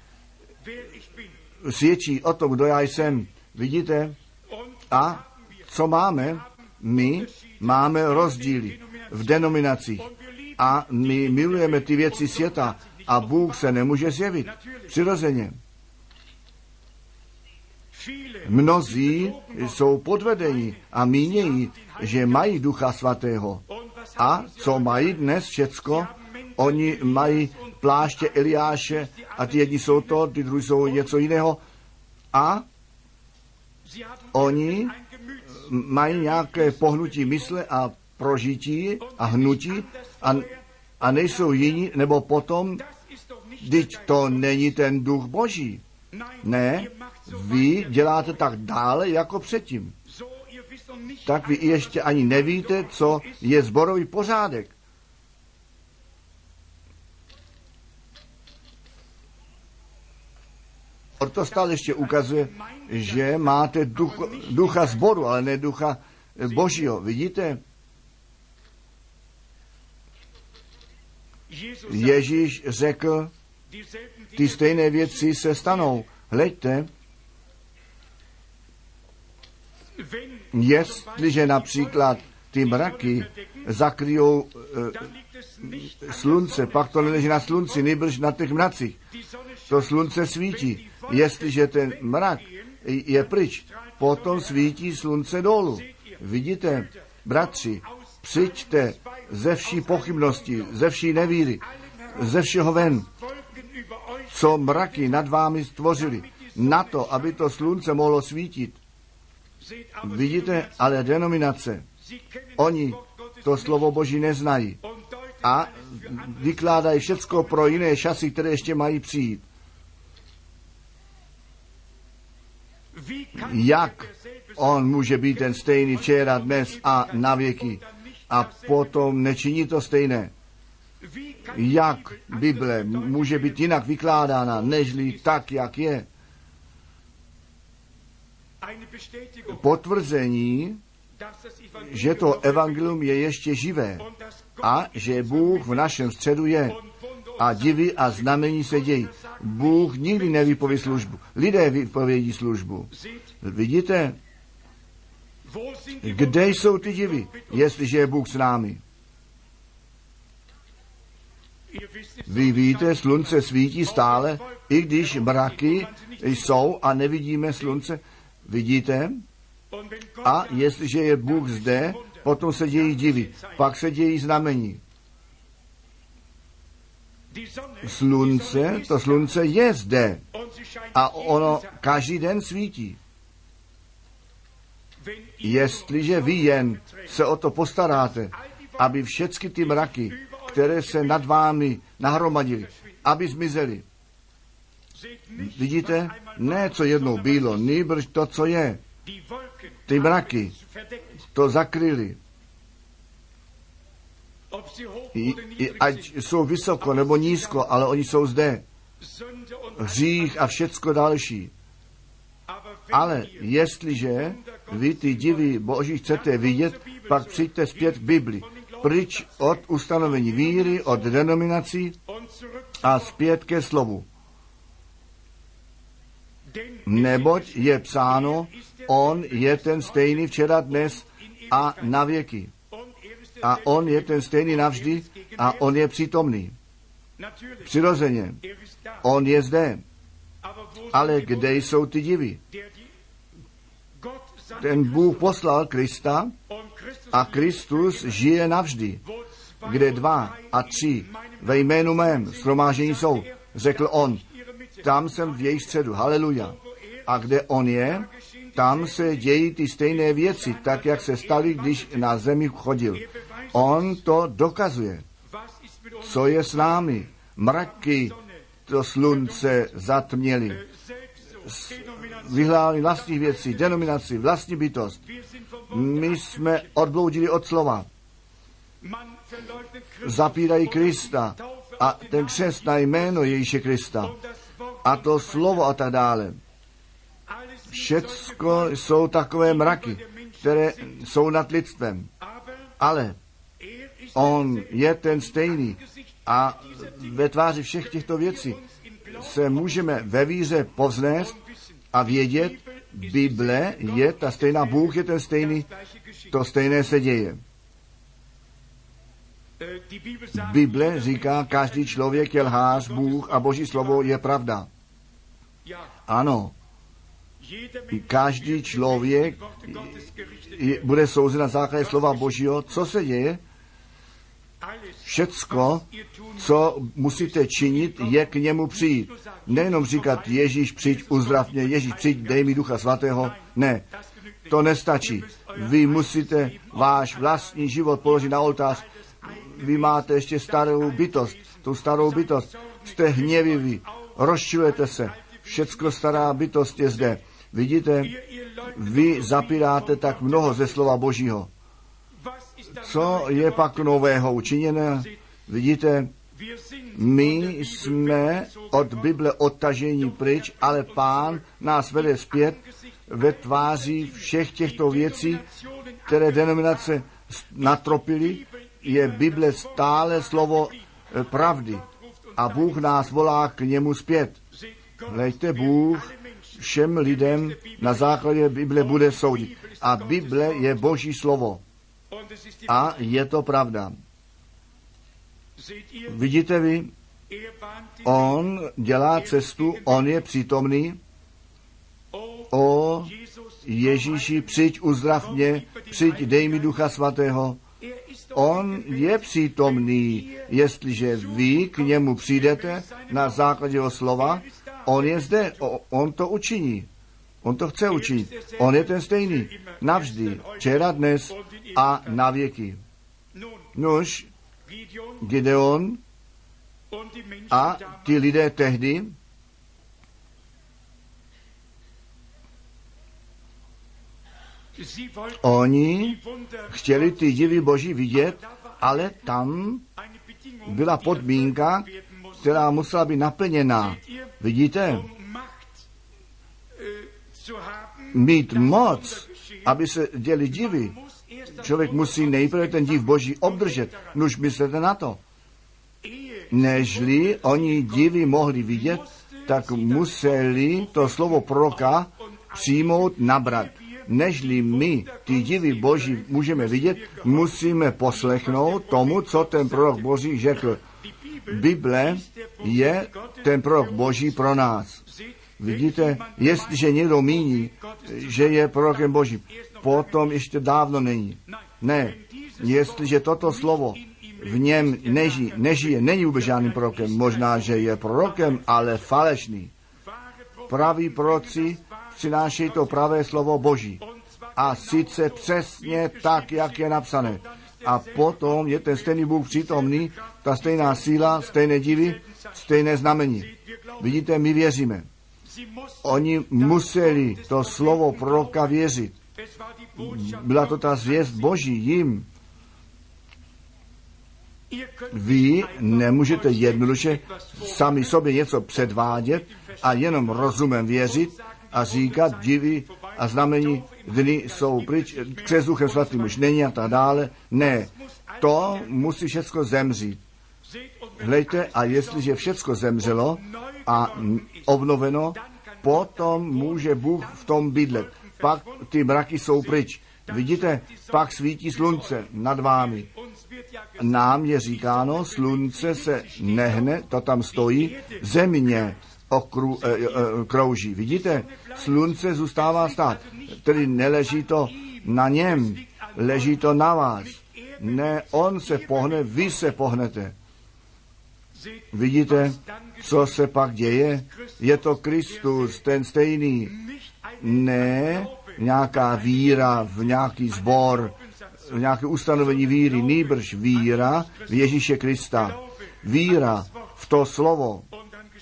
Speaker 2: svědčí o tom, kdo já jsem. Vidíte? A co máme? My máme rozdíly v denominacích a my milujeme ty věci světa a Bůh se nemůže zjevit. Přirozeně. Mnozí jsou podvedení a mínějí, že mají Ducha Svatého. A co mají dnes všecko? Oni mají pláště Eliáše a ty jedni jsou to, ty druhý jsou něco jiného. A oni mají nějaké pohnutí mysle a prožití a hnutí a, a nejsou jiní, nebo potom, když to není ten duch boží. Ne, vy děláte tak dále jako předtím. Tak vy ještě ani nevíte, co je zborový pořádek. To stále ještě ukazuje, že máte duch, ducha zboru, ale ne ducha božího. Vidíte? Ježíš řekl, ty stejné věci se stanou. Hleďte, jestliže například ty mraky zakryjou e, slunce, pak to neleží na slunci, nejbrž na těch mracích. To slunce svítí. Jestliže ten mrak je pryč, potom svítí slunce dolů. Vidíte, bratři, přijďte ze vší pochybnosti, ze vší nevíry, ze všeho ven. co mraky nad vámi stvořili, na to, aby to slunce mohlo svítit. Vidíte, ale denominace, oni to slovo Boží neznají a vykládají všecko pro jiné časy, které ještě mají přijít. Jak on může být ten stejný včera, dnes a na věky a potom nečiní to stejné? Jak Bible může být jinak vykládána, nežli tak, jak je? Potvrzení, že to evangelium je ještě živé a že Bůh v našem středu je a divy a znamení se dějí. Bůh nikdy nevypoví službu. Lidé vypovědí službu. Vidíte, kde jsou ty divy, jestliže je Bůh s námi? Vy víte, slunce svítí stále, i když mraky jsou a nevidíme slunce. Vidíte? A jestliže je Bůh zde, potom se dějí divy, pak se dějí znamení. Slunce, to slunce je zde a ono každý den svítí. Jestliže vy jen se o to postaráte, aby všechny ty mraky, které se nad vámi nahromadily, aby zmizely. Vidíte? Ne, co jednou bylo, nýbrž to, co je. Ty mraky. To
Speaker 3: hoch
Speaker 2: I, i, ať jsou vysoko nebo nízko, ale oni jsou zde. Hřích a všecko další. Ale jestliže vy ty divy Boží chcete vidět, pak přijďte zpět k Bibli. Pryč od ustanovení víry, od denominací a zpět ke slovu. Neboť je psáno, on je ten stejný včera, dnes a na věky. A on je ten stejný navždy a on je přítomný. Přirozeně. On je zde. Ale kde jsou ty divy? Ten Bůh poslal Krista a Kristus žije navždy. Kde dva a tři ve jménu mém shromáždění jsou, řekl on, tam jsem v jejich středu. Haleluja. A kde on je, tam se dějí ty stejné věci, tak jak se staly, když na zemi chodil. On to dokazuje. Co je s námi? Mraky to slunce zatměly.
Speaker 3: Selbst so Denomination.
Speaker 2: Vyhláli vlastní věci, denominaci, vlastní bytost. My jsme odbloudili od slova. Zapírají Krista a ten křest na jméno Ježíše Krista. A to slovo a tak dále. Všecko jsou takové mraky, které jsou nad lidstvem. Ale on je ten stejný a ve tváři všech těchto věcí se můžeme ve víře povznést a vědět, Bible je ta stejná, Bůh je ten stejný, to stejné se děje. Bible říká, každý člověk je lhář, Bůh a Boží slovo je pravda. Ano, každý člověk bude souzen na základě slova Božího. Co se děje? Všecko, co musíte činit, je k němu přijít. Nejenom říkat, Ježíš, přijď, uzdrav mě, Ježíš, přijď, dej mi ducha svatého. Ne, to nestačí. Vy musíte váš vlastní život položit na oltář. Vy máte ještě starou bytost, tu starou bytost. Jste hněviví, rozčilujete se. Všecko stará bytost je zde. Vidíte, vy zapíráte tak mnoho ze slova Božího. Co je pak nového učiněné? Vidíte, my jsme od Bible odtažení pryč, ale pán nás vede zpět ve tváři všech těchto věcí, které denominace natropily, je Bible stále slovo eh, pravdy. A Bůh nás volá k němu zpět. Hleďte, Bůh všem lidem na základě Bible bude soudit. A Bible je Boží slovo. A je to pravda. Vidíte vy, on dělá cestu, on je přítomný.
Speaker 3: O
Speaker 2: Ježíši, přijď, uzdrav mě, přijď, dej mi ducha svatého. On je přítomný, jestliže vy k němu přijdete na základě jeho slova, on je zde, on to učiní. On to chce učinit. On je ten stejný. Navždy, včera, dnes a na věky. Nož,
Speaker 3: Gideon
Speaker 2: a ti lidé tehdy, oni chtěli ty divy boží vidět, ale tam byla podmínka, která musela být
Speaker 3: ihr,
Speaker 2: Vidíte, mít moc, aby se děli divy, člověk musí nejprve ten div boží obdržet. Nuž myslete na to. Nežli oni divy mohli vidět, tak museli to slovo proroka přijmout, nabrat. Nežli my ty divy boží můžeme vidět, musíme poslechnout tomu, co ten prorok boží řekl. Bible je ten prorok boží pro nás. Vidíte, jestliže někdo míní, že je prorokem božím, potom ještě dávno není. Ne, jestliže toto slovo v něm neží, nežije, není vůbec žádným prorokem. Možná, že je prorokem, ale falešný. Praví proroci přinášejí to pravé slovo Boží. A sice přesně tak, jak je napsané. A potom je ten stejný Bůh přítomný, ta stejná síla, stejné divy, stejné znamení. Vidíte, my věříme. Oni museli to slovo proroka věřit. Byla to ta zvěst Boží jim. Vy nemůžete jednoduše sami sobě něco předvádět a jenom rozumem věřit a říkat divy a znamení dny jsou pryč, přes duchem svatým už není a tak dále. Ne, to musí všecko zemřít. Hlejte, a jestliže všecko zemřelo a obnoveno, potom může Bůh v tom bydlet. Pak ty mraky jsou pryč. Vidíte, pak svítí slunce nad vámi. Nám je říkáno, slunce se nehne, to tam stojí, země okru, e, e, krouží. Vidíte, slunce zůstává stát, tedy neleží to na něm, leží to na vás. Ne, on se pohne, vy se pohnete. Vidíte, co se pak děje? Je to Kristus, ten stejný, ne nějaká víra v nějaký sbor, v nějaké ustanovení víry, nýbrž víra v Ježíše Krista. Víra v to slovo.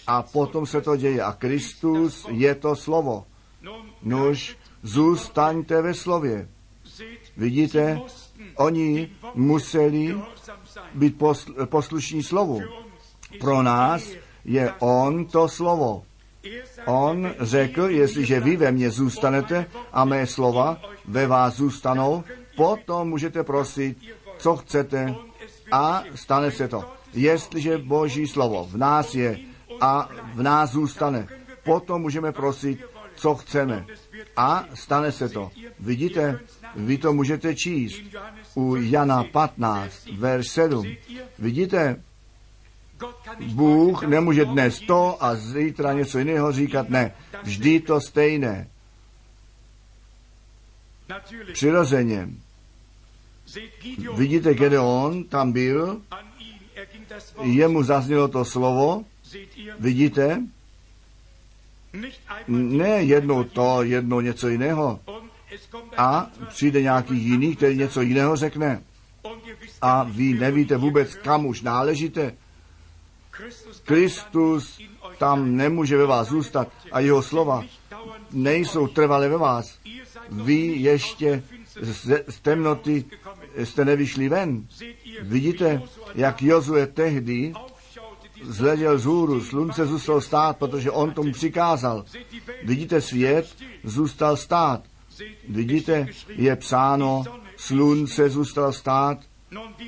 Speaker 2: A potom se to děje. A Kristus je to slovo. Nuž, zůstaňte ve slově. Vidíte, oni museli být posl- poslušní slovu. Pro nás je On to slovo. On řekl, jestliže vy ve mně zůstanete a mé slova ve vás zůstanou, potom můžete prosit, co chcete a stane se to. Jestliže Boží slovo v nás je a v nás zůstane, potom můžeme prosit, co chceme a stane se to. Vidíte, vy to můžete číst u Jana 15, verš 7. Vidíte, Bůh nemůže dnes to a zítra něco jiného říkat, ne. Vždy to stejné. Přirozeně. Vidíte, Gedeon tam byl, jemu zaznělo to slovo, vidíte, ne jednou to, jednou něco jiného. A přijde nějaký jiný, který něco jiného řekne. A vy nevíte vůbec, kam už náležíte. Kristus tam nemůže ve vás zůstat a jeho slova nejsou trvalé ve vás. Vy ještě z, z temnoty jste nevyšli ven. Vidíte, jak Jozue tehdy zletěl z hůru, slunce zůstalo stát, protože on tomu přikázal. Vidíte, svět zůstal stát. Vidíte, je psáno, slunce zůstalo stát.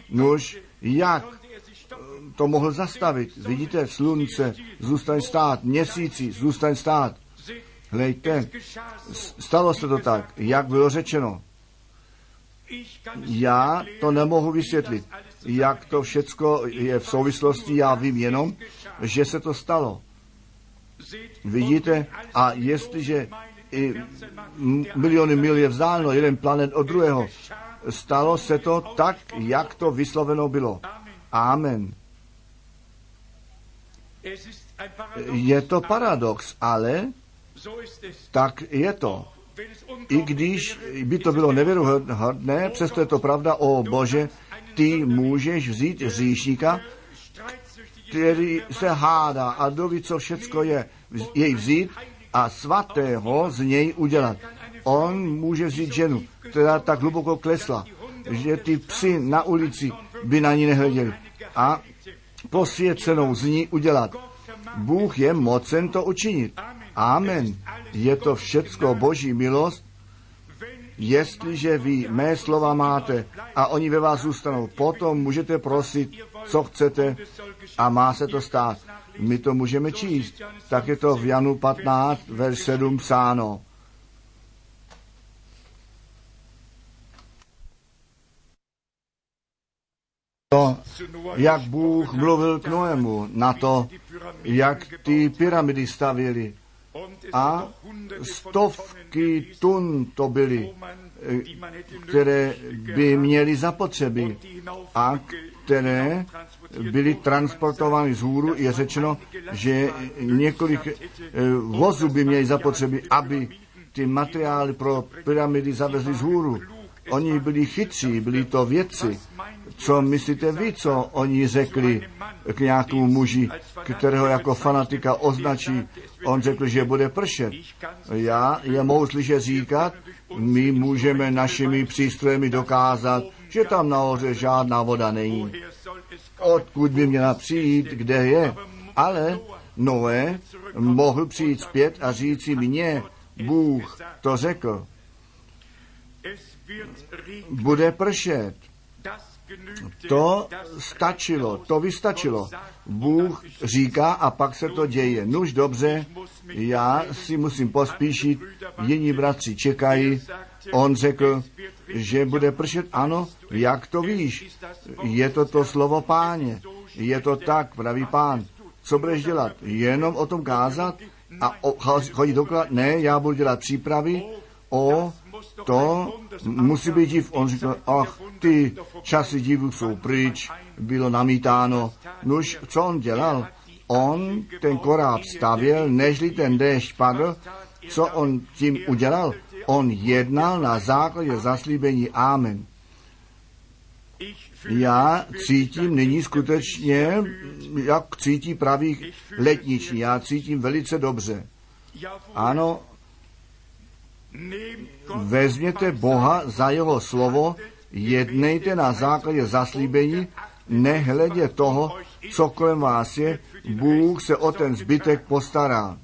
Speaker 2: Nuž, jak to mohl zastavit? Vidíte, slunce zůstaň stát, měsíci zůstaň stát. Hlejte, stalo se to tak, jak bylo řečeno. Já to nemohu vysvětlit, jak to všecko je v souvislosti, já vím jenom, že se to stalo. Vidíte, a jestliže i miliony mil je vzdáleno jeden planet od druhého stalo se to tak, jak to vysloveno bylo. Amen. Je to paradox, ale tak je to. I když by to bylo nevěrohodné, přesto je to pravda, o Bože, ty můžeš vzít říšníka, který se hádá a doví, co všecko je, jej vzít a svatého z něj udělat. On může vzít ženu, která tak hluboko klesla, že ty psy na ulici by na ní nehleděli. A posvěcenou z ní udělat. Bůh je mocen to učinit. Amen. Je to všecko boží milost, jestliže vy mé slova máte a oni ve vás zůstanou, potom můžete prosit, co chcete a má se to stát. My to můžeme číst. Tak je to v Janu 15, verš 7 psáno. To, jak Bůh mluvil k Noému na to, jak ty pyramidy stavěli. A stovky tun to byly, eh, které by měly zapotřeby a které byly transportovány z hůru. Je řečeno, že několik eh, vozů by měly zapotřeby, aby ty materiály pro pyramidy zavezli z hůru. Oni byli chytří, byli to vědci. Co myslíte vy, co oni řekli k nějakému muži, kterého jako fanatika označí? On řekl, že bude pršet. Já je mohu slyšet říkat, my můžeme našimi přístrojemi dokázat, že tam nahoře žádná voda není. Odkud by měla přijít, kde je? Ale Noé mohl přijít zpět a říci mně, Bůh to řekl, bude pršet. To stačilo, to vystačilo. Bůh říká a pak se to děje. Nuž dobře, já si musím pospíšit, jiní bratři čekají. On řekl, že bude pršet, ano, jak to víš? Je to to slovo páně. Je to tak, pravý pán. Co budeš dělat? Jenom o tom kázat a chodit doklad? Ne, já budu dělat přípravy o to musí být div. On říkal, ach, ty časy divů jsou pryč, bylo namítáno. Nuž, co on dělal? On ten koráb stavěl, nežli ten déšť padl. Co on tím udělal? On jednal na základě zaslíbení Amen. Já cítím nyní skutečně, jak cítí pravý letniční. Já cítím velice dobře. Ano, vezměte Boha za jeho slovo, jednejte na základě zaslíbení, nehledě toho, co kolem vás je, Bůh se o ten zbytek postará.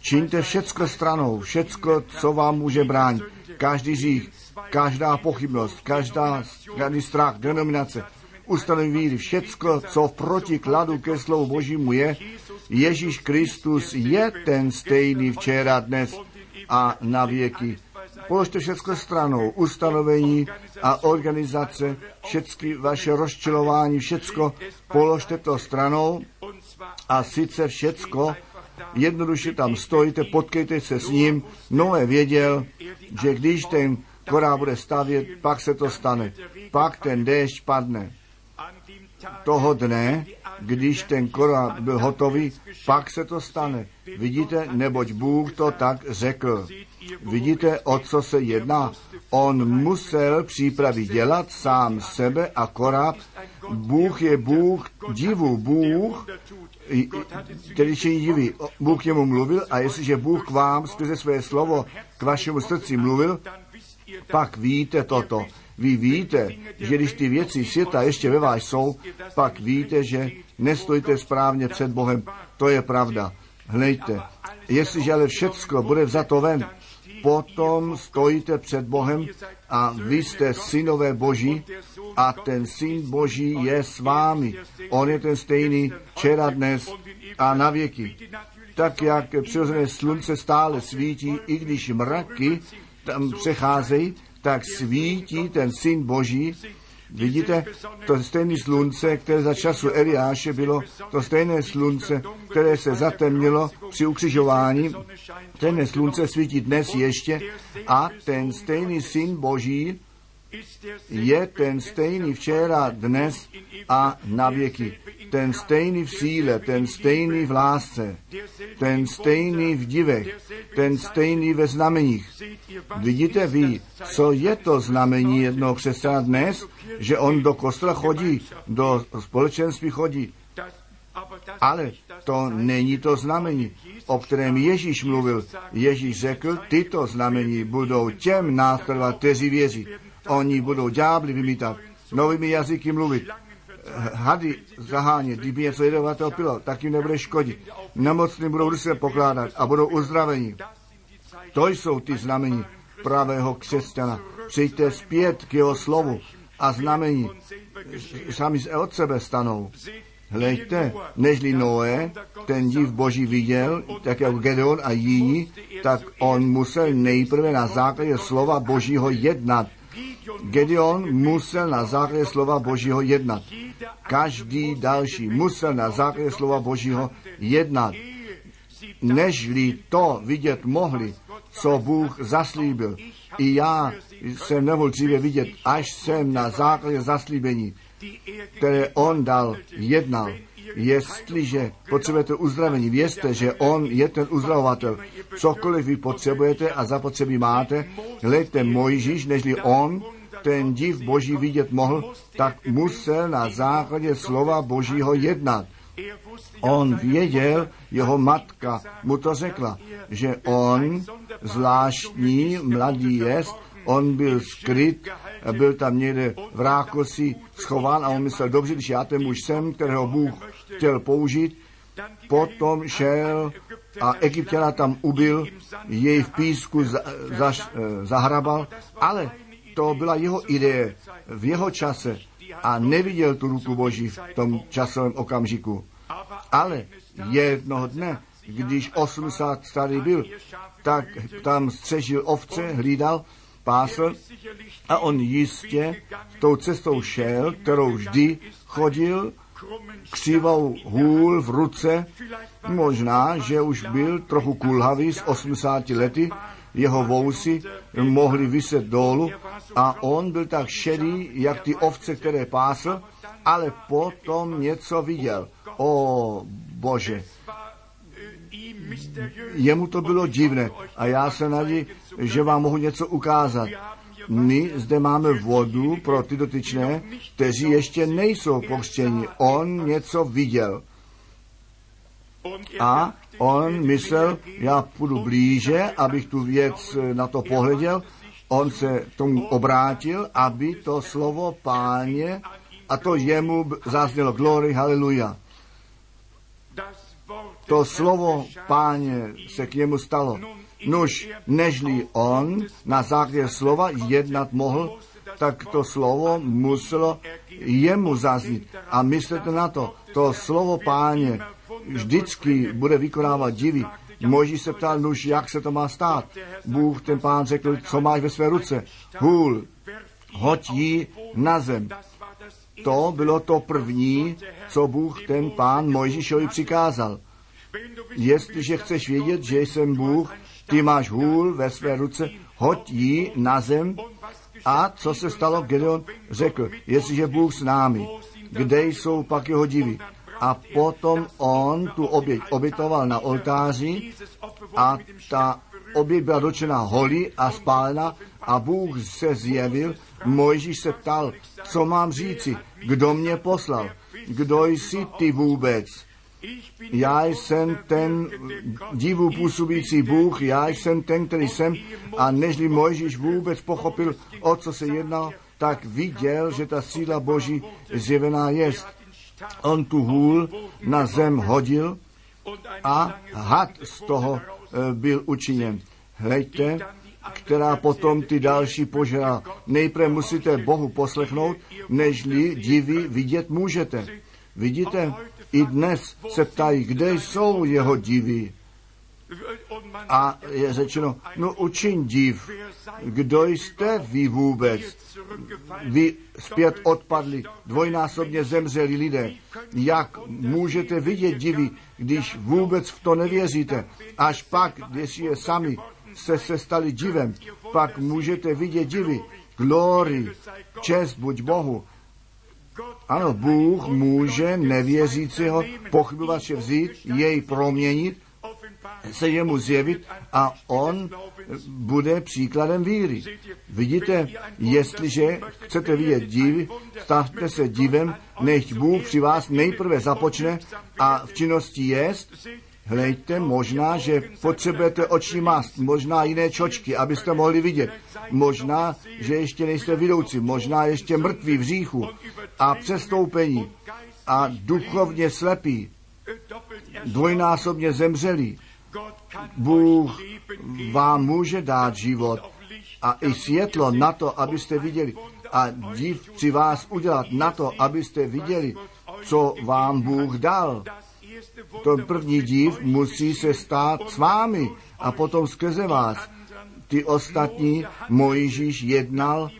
Speaker 2: Čiňte všecko stranou, všecko, co vám může bránit. Každý řích, každá pochybnost, každá, každý strach, denominace, ustanovení víry, všecko, co v protikladu ke slovu Božímu je, Ježíš Kristus je ten stejný včera, dnes a na věky. Položte všechno stranou, ustanovení a organizace, všechny vaše rozčilování, všecko, položte to stranou a sice všecko, jednoduše tam stojíte, potkejte se s ním. Noé věděl, že když ten korá bude stavět, pak se to stane. Pak ten déšť padne. Toho dne, když ten korá byl hotový, pak se to stane. Vidíte, neboť Bůh to tak řekl. Vidíte, o co se jedná? On musel přípravy dělat sám sebe a koráb. Bůh je Bůh divu, Bůh, který činí divy. Bůh němu mluvil a jestliže Bůh k vám skrze své slovo k vašemu srdci mluvil, pak víte toto. Vy víte, že když ty věci světa ještě ve vás jsou, pak víte, že nestojíte správně před Bohem. To je pravda. Hlejte, jestliže ale všecko bude vzato ven, potom stojíte před Bohem a vy jste synové Boží a ten syn Boží je s vámi. On je ten stejný včera, dnes a na věky. Tak jak přirozené slunce stále svítí, i když mraky tam přecházejí, tak svítí ten syn Boží. Vidíte, to stejné slunce, které za času Eliáše bylo, to stejné slunce, které se zatemnilo při ukřižování, ten slunce svítí dnes ještě a ten stejný syn Boží je ten stejný včera, dnes a na věky. Ten stejný v síle, ten stejný v lásce, ten stejný v divech, ten stejný ve znameních. Vidíte vy, co je to znamení jednoho křesťana dnes, že on do kostela chodí, do společenství chodí, ale to není to znamení, o kterém Ježíš mluvil. Ježíš řekl, tyto znamení budou těm následovat, kteří věří. Oni budou ďábly vymítat, novými jazyky mluvit, hady zahánět, kdyby něco jedovatého pilo, tak jim nebude škodit. Nemocní budou se pokládat a budou uzdraveni. To jsou ty znamení pravého křesťana. Přijďte zpět k jeho slovu a znamení sami od sebe stanou. Hleďte, nežli Noé, ten div boží viděl, tak jako Gedeon a jiní, tak on musel nejprve na základě slova božího jednat. Gedeon musel na základě slova božího jednat. Každý další musel na základě slova božího jednat. Nežli to vidět mohli, co Bůh zaslíbil. I já jsem nemohl dříve vidět, až jsem na základě zaslíbení které on dal, jednal. Jestliže potřebujete uzdravení, vězte, že on je ten uzdravovatel. Cokoliv vy potřebujete a zapotřebí máte, hledejte Mojžíš, nežli on, ten div boží vidět mohl, tak musel na základě slova božího jednat. On věděl, jeho matka mu to řekla, že on zvláštní mladý jest, on byl skryt, byl tam někde v Rákosi schován a on myslel, dobře, když já ten muž jsem, kterého Bůh chtěl použít, potom šel a Egyptěna tam ubil, jej v písku za, za, zahrabal, ale to byla jeho idee v jeho čase a neviděl tu ruku Boží v tom časovém okamžiku. Ale jednoho dne, když 80 starý byl, tak tam střežil ovce, hlídal pásl a on jistě tou cestou šel, kterou vždy chodil, křivou hůl v ruce, možná, že už byl trochu kulhavý z 80 lety, jeho vousy mohly vyset dolů a on byl tak šedý, jak ty ovce, které pásl, ale potom něco viděl. O Bože, jemu to bylo divné a já se naději, že vám mohu něco ukázat. My zde máme vodu pro ty dotyčné, kteří ještě nejsou pokřtěni. On něco viděl. A on myslel, já půjdu blíže, abych tu věc na to pohleděl. On se tomu obrátil, aby to slovo páně, a to jemu zaznělo glory, haleluja. To slovo páně se k němu stalo. Nuž, nežli on na základě slova jednat mohl, tak to slovo muselo jemu zaznít. A myslete na to, to slovo páně vždycky bude vykonávat divy. Moží se ptal, nuž, jak se to má stát. Bůh, ten pán řekl, co máš ve své ruce. Hůl, hoď ji na zem. To bylo to první, co Bůh, ten pán Mojžíšovi přikázal. Jestliže chceš vědět, že jsem Bůh, ty máš hůl ve své ruce, hoď ji na zem. A co se stalo? Gedeon řekl, jestliže Bůh s námi, kde jsou pak jeho divy? A potom on tu oběť obětoval na oltáři a ta oběť byla dočena holí a spálena a Bůh se zjevil. Mojžíš se ptal, co mám říci, kdo mě poslal, kdo jsi ty vůbec? Já jsem ten divu působící Bůh, já jsem ten, který jsem a nežli Mojžíš vůbec pochopil, o co se jednalo, tak viděl, že ta síla Boží zjevená jest. On tu hůl na zem hodil a had z toho byl učiněn. Hlejte, která potom ty další požrá. Nejprve musíte Bohu poslechnout, nežli divy vidět můžete. Vidíte, i dnes se ptají, kde jsou jeho divy. A je řečeno, no učiň div, kdo jste vy vůbec? Vy zpět odpadli, dvojnásobně zemřeli lidé. Jak můžete vidět divy, když vůbec v to nevěříte? Až pak, když je sami se, se stali divem, pak můžete vidět divy, Glory, čest buď Bohu. Ano, Bůh může nevěřícího pochybovače vzít, jej proměnit, se jemu zjevit a on bude příkladem víry. Vidíte, jestliže chcete vidět divy, stavte se divem, nech Bůh při vás nejprve započne a v činnosti jest, Hlejte, možná, že potřebujete oční mast, možná jiné čočky, abyste mohli vidět. Možná, že ještě nejste vidoucí, možná ještě mrtví v říchu a přestoupení a duchovně slepí, dvojnásobně zemřelí. Bůh vám může dát život a i světlo na to, abyste viděli a div při vás udělat na to, abyste viděli, co vám Bůh dal. To první div musí se stát s vámi a potom skrze vás. Ty ostatní Mojžíš jednal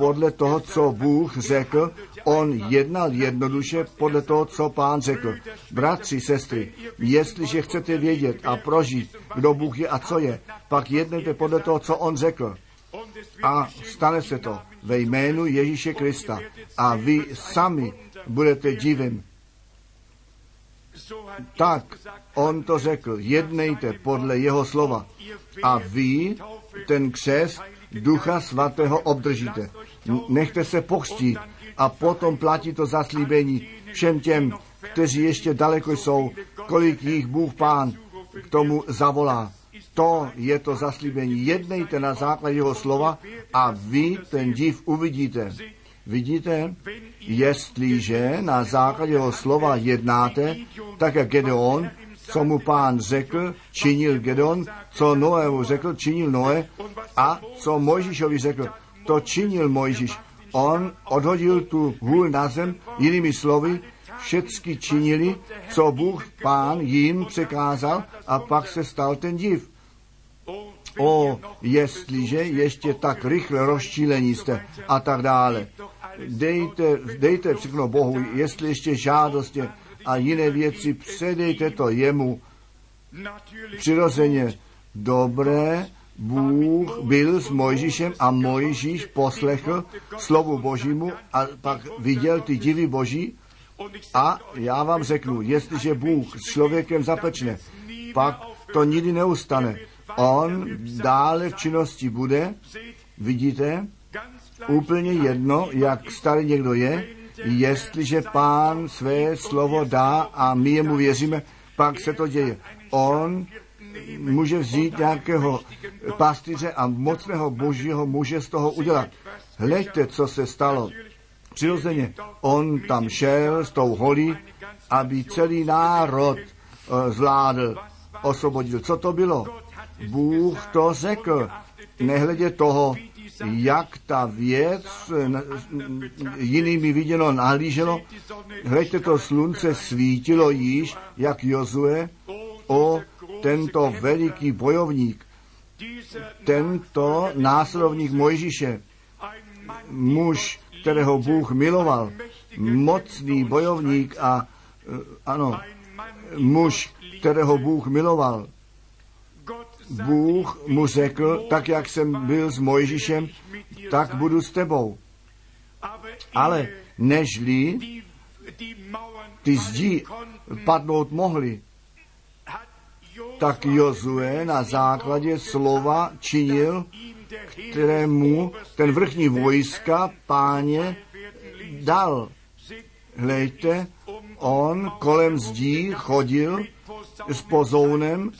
Speaker 2: podle toho, co Bůh řekl, on jednal jednoduše podle toho, co pán řekl. Bratři, sestry, jestliže chcete vědět a prožít, kdo Bůh je a co je, pak jednejte podle toho, co on řekl. A stane se to ve jménu Ježíše Krista. A vy sami budete divem. Tak on to řekl, jednejte podle jeho slova. A vy ten křest Ducha Svatého obdržíte. Nechte se pochstít a potom platí to zaslíbení všem těm, kteří ještě daleko jsou, kolik jich Bůh Pán k tomu zavolá. To je to zaslíbení. Jednejte na základě jeho slova a vy ten div uvidíte. Vidíte, jestliže na základě jeho slova jednáte, tak jak Gedeon, co mu pán řekl, činil Gedeon, co Noému řekl, činil Noé a co Mojžíšovi řekl, to činil Mojžíš. On odhodil tu hůl na zem, jinými slovy, všecky činili, co Bůh pán jim překázal a pak se stal ten div. O, jestliže ještě tak rychle rozčílení jste a tak dále. Dejte, dejte všechno Bohu, jestli ještě žádosti a jiné věci, předejte to jemu. Přirozeně dobré, Bůh byl s Mojžíšem a Mojžíš poslechl slovu Božímu a pak viděl ty divy Boží a já vám řeknu, jestliže Bůh s člověkem zapečne, pak to nikdy neustane. On dále v činnosti bude, vidíte, úplně jedno, jak starý někdo je, jestliže pán své slovo dá a my jemu věříme, pak se to děje. On může vzít nějakého pastýře a mocného božího muže z toho udělat. Hleďte, co se stalo. Přirozeně, on tam šel s tou holí, aby celý národ uh, zvládl, osvobodil. Co to bylo? Bůh to řekl. Nehledě toho, jak ta věc jinými viděno nahlíželo. Hleďte, to slunce svítilo již, jak Jozue, o tento veliký bojovník, tento následovník Mojžíše, muž, kterého Bůh miloval, mocný bojovník a ano, muž, kterého Bůh miloval. Bůh mu řekl, tak jak jsem byl s Mojžíšem, tak budu s tebou. Ale nežli ty zdi padnout mohly, tak Jozue na základě slova činil, kterému ten vrchní vojska páně dal. Hlejte, on kolem zdí chodil s pozounem,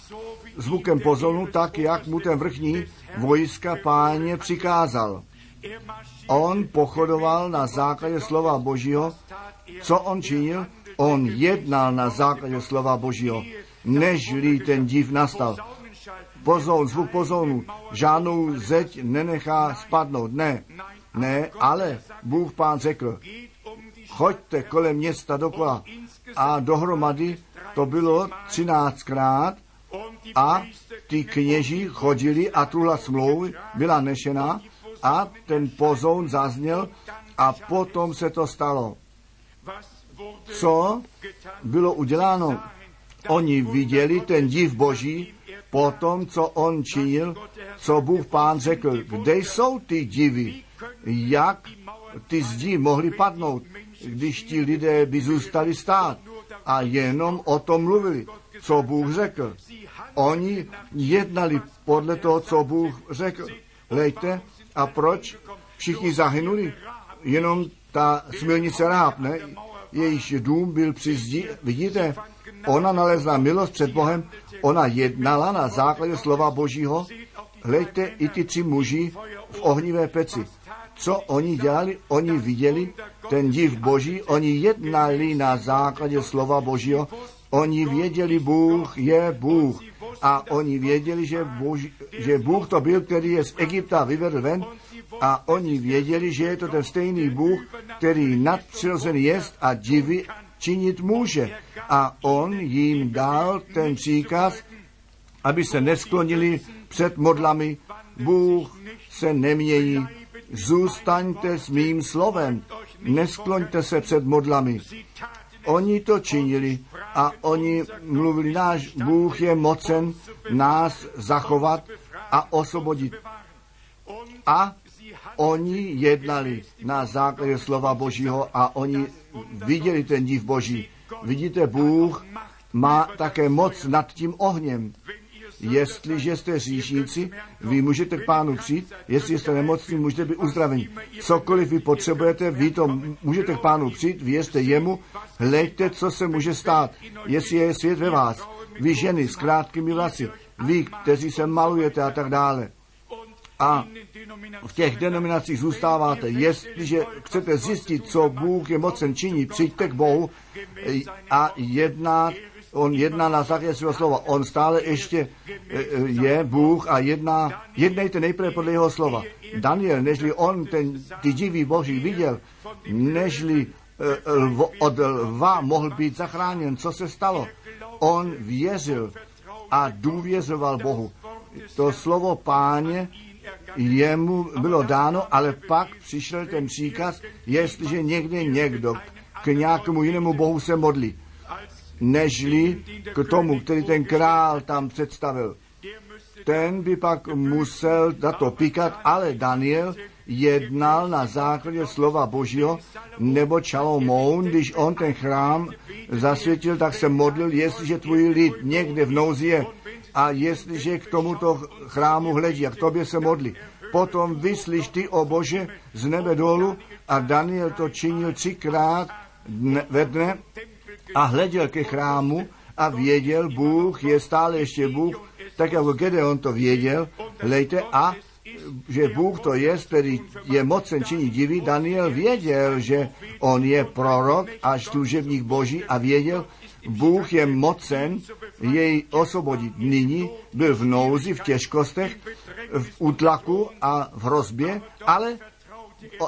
Speaker 2: zvukem pozonu, tak jak mu ten vrchní vojska páně přikázal. On pochodoval na základě slova Božího. Co on činil? On jednal na základě slova Božího, nežli ten div nastal. Pozoun, zvuk pozonu, žádnou zeď nenechá spadnout. Ne, ne, ale Bůh pán řekl, choďte kolem města dokola. A dohromady to bylo třináctkrát a ty kněži chodili a tuhle smlouvy byla nešena a ten pozoun zazněl a potom se to stalo. Co bylo uděláno? Oni viděli ten div Boží, potom, co on činil, co Bůh pán řekl, kde jsou ty divy, jak ty zdi mohly padnout, když ti lidé by zůstali stát a jenom o tom mluvili, co Bůh řekl. Oni jednali podle toho, co Bůh řekl. Lejte, a proč všichni zahynuli? Jenom ta smilnice Ráb, ne? Jejíž dům byl při zdi. Vidíte, ona nalezla milost před Bohem, ona jednala na základě slova Božího. Hleďte, i ty tři muži v ohnivé peci. Co oni dělali? Oni viděli ten div Boží, oni jednali na základě slova Božího, oni věděli, Bůh je Bůh. A oni věděli, že, Boží, že Bůh to byl, který je z Egypta vyvedl ven. A oni věděli, že je to ten stejný Bůh, který nadpřirozený jest a divy činit může. A on jim dal ten příkaz, aby se nesklonili před modlami. Bůh se nemění. Zůstaňte s mým slovem. Neskloňte se před modlami. Oni to činili a oni mluvili, náš Bůh je mocen nás zachovat a osvobodit. A oni jednali na základě slova Božího a oni viděli ten div Boží. Vidíte, Bůh má také moc nad tím ohněm. Jestliže jste říšníci, vy můžete k pánu přijít, jestli jste nemocní, můžete být uzdraveni. Cokoliv vy potřebujete, vy to můžete k pánu přijít, věřte jemu, hleďte, co se může stát, jestli je svět ve vás. Vy ženy s krátkými vlasy, vy, kteří se malujete a tak dále. A v těch denominacích zůstáváte. Jestliže chcete zjistit, co Bůh je mocen činit, přijďte k Bohu a jednat on jedná na základě svého slova. On stále ještě je Bůh a jedná, jednejte nejprve podle jeho slova. Daniel, nežli on ten, ty divý boží viděl, nežli od lva mohl být zachráněn. Co se stalo? On věřil a důvěřoval Bohu. To slovo páně jemu bylo dáno, ale pak přišel ten příkaz, jestliže někde někdo k nějakému jinému bohu se modlí nežli k tomu, který ten král tam představil. Ten by pak musel za to píkat, ale Daniel jednal na základě slova Božího, nebo Čalomoun, když on ten chrám zasvětil, tak se modlil, jestliže tvůj lid někde v nouzi je a jestliže k tomuto chrámu hledí a k tobě se modlí. Potom vyslyš ty, o Bože, z nebe dolů a Daniel to činil třikrát dne, ve dne a hleděl ke chrámu a věděl, Bůh je stále ještě Bůh, tak jako Gedeon to věděl, hlejte, a že Bůh to je, který je mocen činit divy. Daniel věděl, že on je prorok a služebník Boží a věděl, Bůh je mocen jej osvobodit. Nyní byl v nouzi, v těžkostech, v útlaku a v hrozbě, ale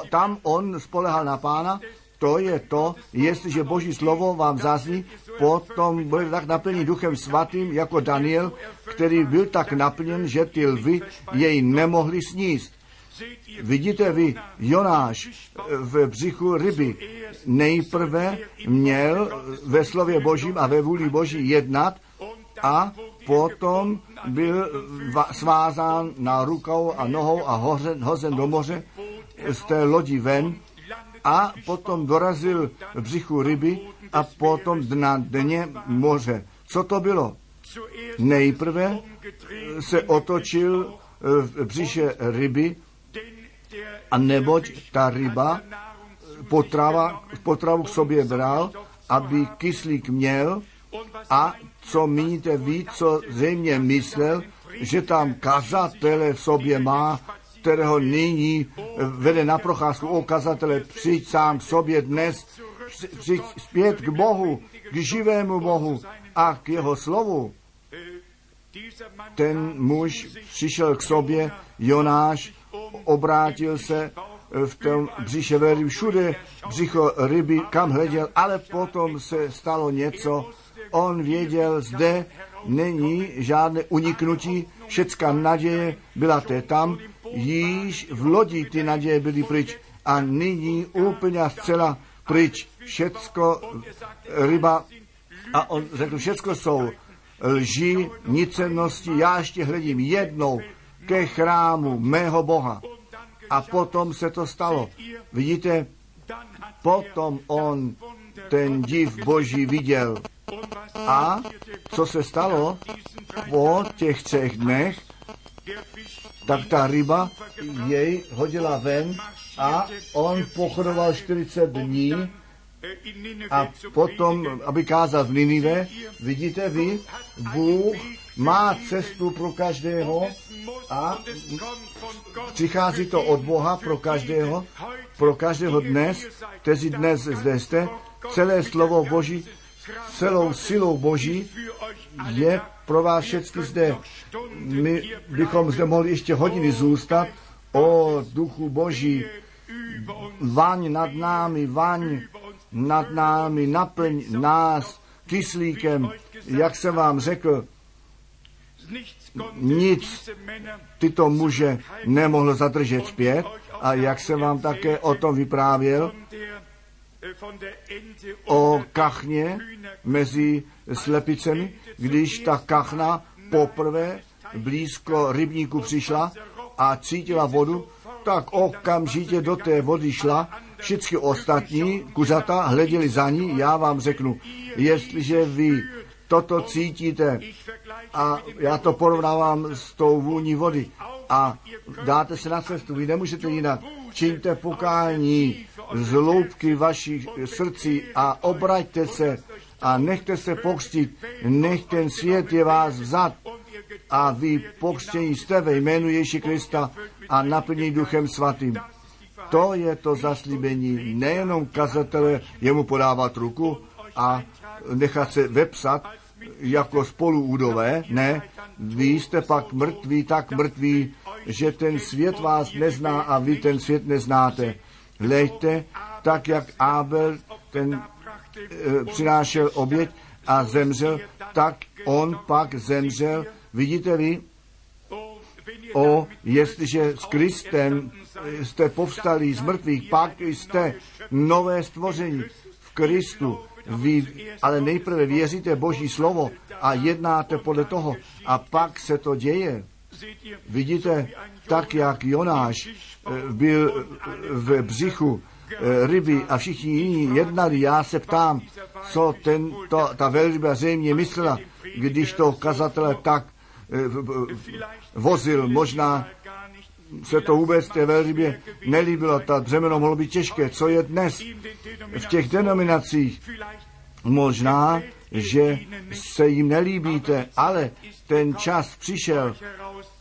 Speaker 2: tam on spolehal na pána to je to, jestliže Boží slovo vám zazní, potom bude tak naplněný duchem svatým jako Daniel, který byl tak naplněn, že ty lvy jej nemohli sníst. Vidíte vy, Jonáš v břichu ryby nejprve měl ve slově Božím a ve vůli Boží jednat a potom byl svázán na rukou a nohou a hozen, hozen do moře z té lodi ven a potom dorazil v břichu ryby a potom na dně moře. Co to bylo? Nejprve se otočil v břiše ryby, a neboť ta ryba potrava, potravu k sobě bral, aby kyslík měl a co míníte ví, co zřejmě myslel, že tam kazatele v sobě má, kterého nyní vede na procházku okazatele, přijď sám k sobě dnes, přijď zpět k Bohu, k živému Bohu a k jeho slovu. Ten muž přišel k sobě, Jonáš, obrátil se v tom břiše velmi všude, břicho ryby, kam hleděl, ale potom se stalo něco. On věděl, zde není žádné uniknutí, všecká naděje byla té tam, již v lodi ty naděje byly pryč a nyní úplně a zcela pryč. Všecko ryba a on řekl, všecko jsou lži, nicenosti, já ještě hledím jednou ke chrámu mého Boha. A potom se to stalo. Vidíte, potom on ten div boží viděl. A co se stalo po těch třech dnech, tak ta ryba jej hodila ven a on pochodoval 40 dní a potom, aby kázal v Ninive, vidíte vy, Bůh má cestu pro každého a přichází to od Boha pro každého, pro každého dnes, kteří dnes zde jste, celé slovo Boží, celou silou Boží je pro vás všechny zde. My bychom zde mohli ještě hodiny zůstat o duchu Boží. Vaň nad námi, vaň nad námi, naplň nás kyslíkem, jak jsem vám řekl, nic tyto muže nemohl zadržet zpět a jak jsem vám také o tom vyprávěl, o kachně mezi slepicemi, když ta kachna poprvé blízko rybníku přišla a cítila vodu, tak okamžitě do té vody šla. Všichni ostatní kuřata hleděli za ní. Já vám řeknu, jestliže vy toto cítíte a já to porovnávám s tou vůní vody a dáte se na cestu, vy nemůžete jinak. Čiňte pokání z loupky vašich srdcí a obraťte se a nechte se pokřtit, nech ten svět je vás vzat a vy pokřtění jste ve jménu Ježíši Krista a naplnění duchem svatým. To je to zaslíbení, nejenom kazatele jemu podávat ruku a nechat se vepsat jako spoluúdové, ne, vy jste pak mrtví, tak mrtví, že ten svět vás nezná a vy ten svět neznáte. Hleďte, tak jak Abel ten e, přinášel oběť a zemřel, tak on pak zemřel. Vidíte vy, o, jestliže s Kristem jste povstali z mrtvých, pak jste nové stvoření v Kristu. Vy ale nejprve věříte Boží slovo a jednáte podle toho a pak se to děje. Vidíte, tak jak Jonáš eh, byl v břichu eh, ryby a všichni jiní jednali, já se ptám, co ten, to, ta velryba zřejmě myslela, když to kazatele tak eh, vozil. Možná se to vůbec té velrybě nelíbilo, ta břemeno mohlo být těžké. Co je dnes v těch denominacích? Možná, že se jim nelíbíte, ale ten čas přišel,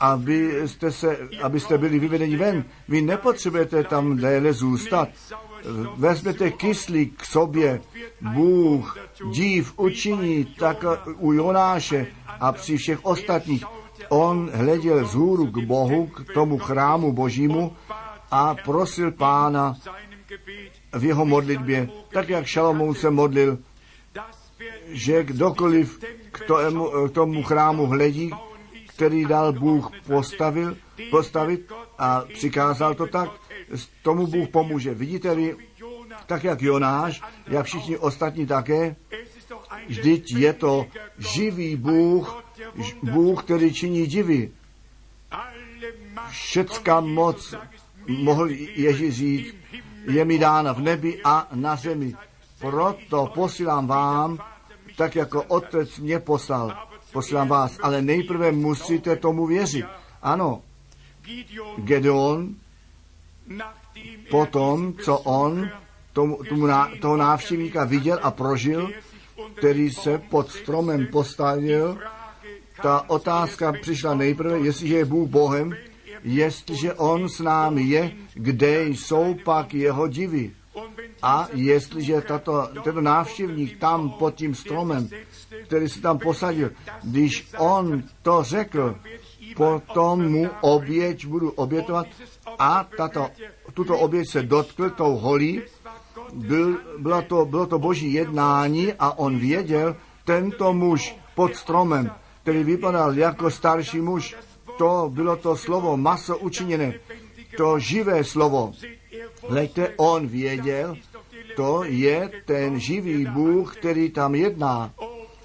Speaker 2: abyste, se, abyste byli vyvedeni ven. Vy nepotřebujete tam déle zůstat. Vezmete kyslík k sobě, Bůh, dív učiní, tak u Jonáše a při všech ostatních. On hleděl z hůru k Bohu, k tomu chrámu božímu a prosil pána v jeho modlitbě, tak jak Šalomoun se modlil, že kdokoliv k tomu, k tomu chrámu hledí, který dal Bůh postavil, postavit a přikázal to tak, tomu Bůh pomůže. Vidíte-li, tak jak Jonáš, jak všichni ostatní také, vždyť je to živý Bůh, Bůh, který činí divy. Všecká moc, mohl Ježíš říct, je mi dána v nebi a na zemi. Proto posílám vám, tak jako otec mě poslal, posílám vás, ale nejprve musíte tomu věřit. Ano, Gedeon, potom, co on tomu, tomu ná, toho návštěvníka viděl a prožil, který se pod stromem postavil, ta otázka přišla nejprve, jestliže je Bůh Bohem, jestliže On s námi je, kde jsou pak jeho divy. A jestliže tato, tento návštěvník tam pod tím stromem, který se tam posadil, když on to řekl, potom mu oběť budu obětovat a tato, tuto oběť se dotkl tou holí, byl, bylo, to, bylo to boží jednání a on věděl, tento muž pod stromem, který vypadal jako starší muž, to bylo to slovo maso učiněné, to živé slovo. Hleďte, on věděl, to je ten živý Bůh, který tam jedná.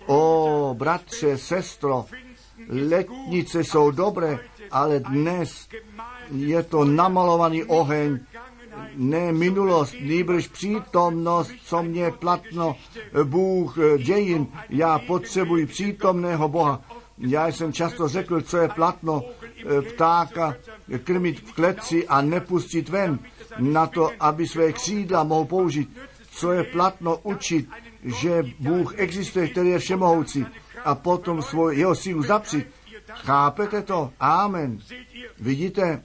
Speaker 2: O, bratře, sestro, letnice jsou dobré, ale dnes je to namalovaný oheň, ne minulost, nýbrž přítomnost, co mě platno Bůh dějin. Já potřebuji přítomného Boha. Já jsem často řekl, co je platno eh, ptáka krmit v kleci a nepustit ven na to, aby své křídla mohl použít. Co je platno učit, že Bůh existuje, který je všemohoucí a potom svou, jeho sílu zapřít. Chápete to? Amen. Vidíte,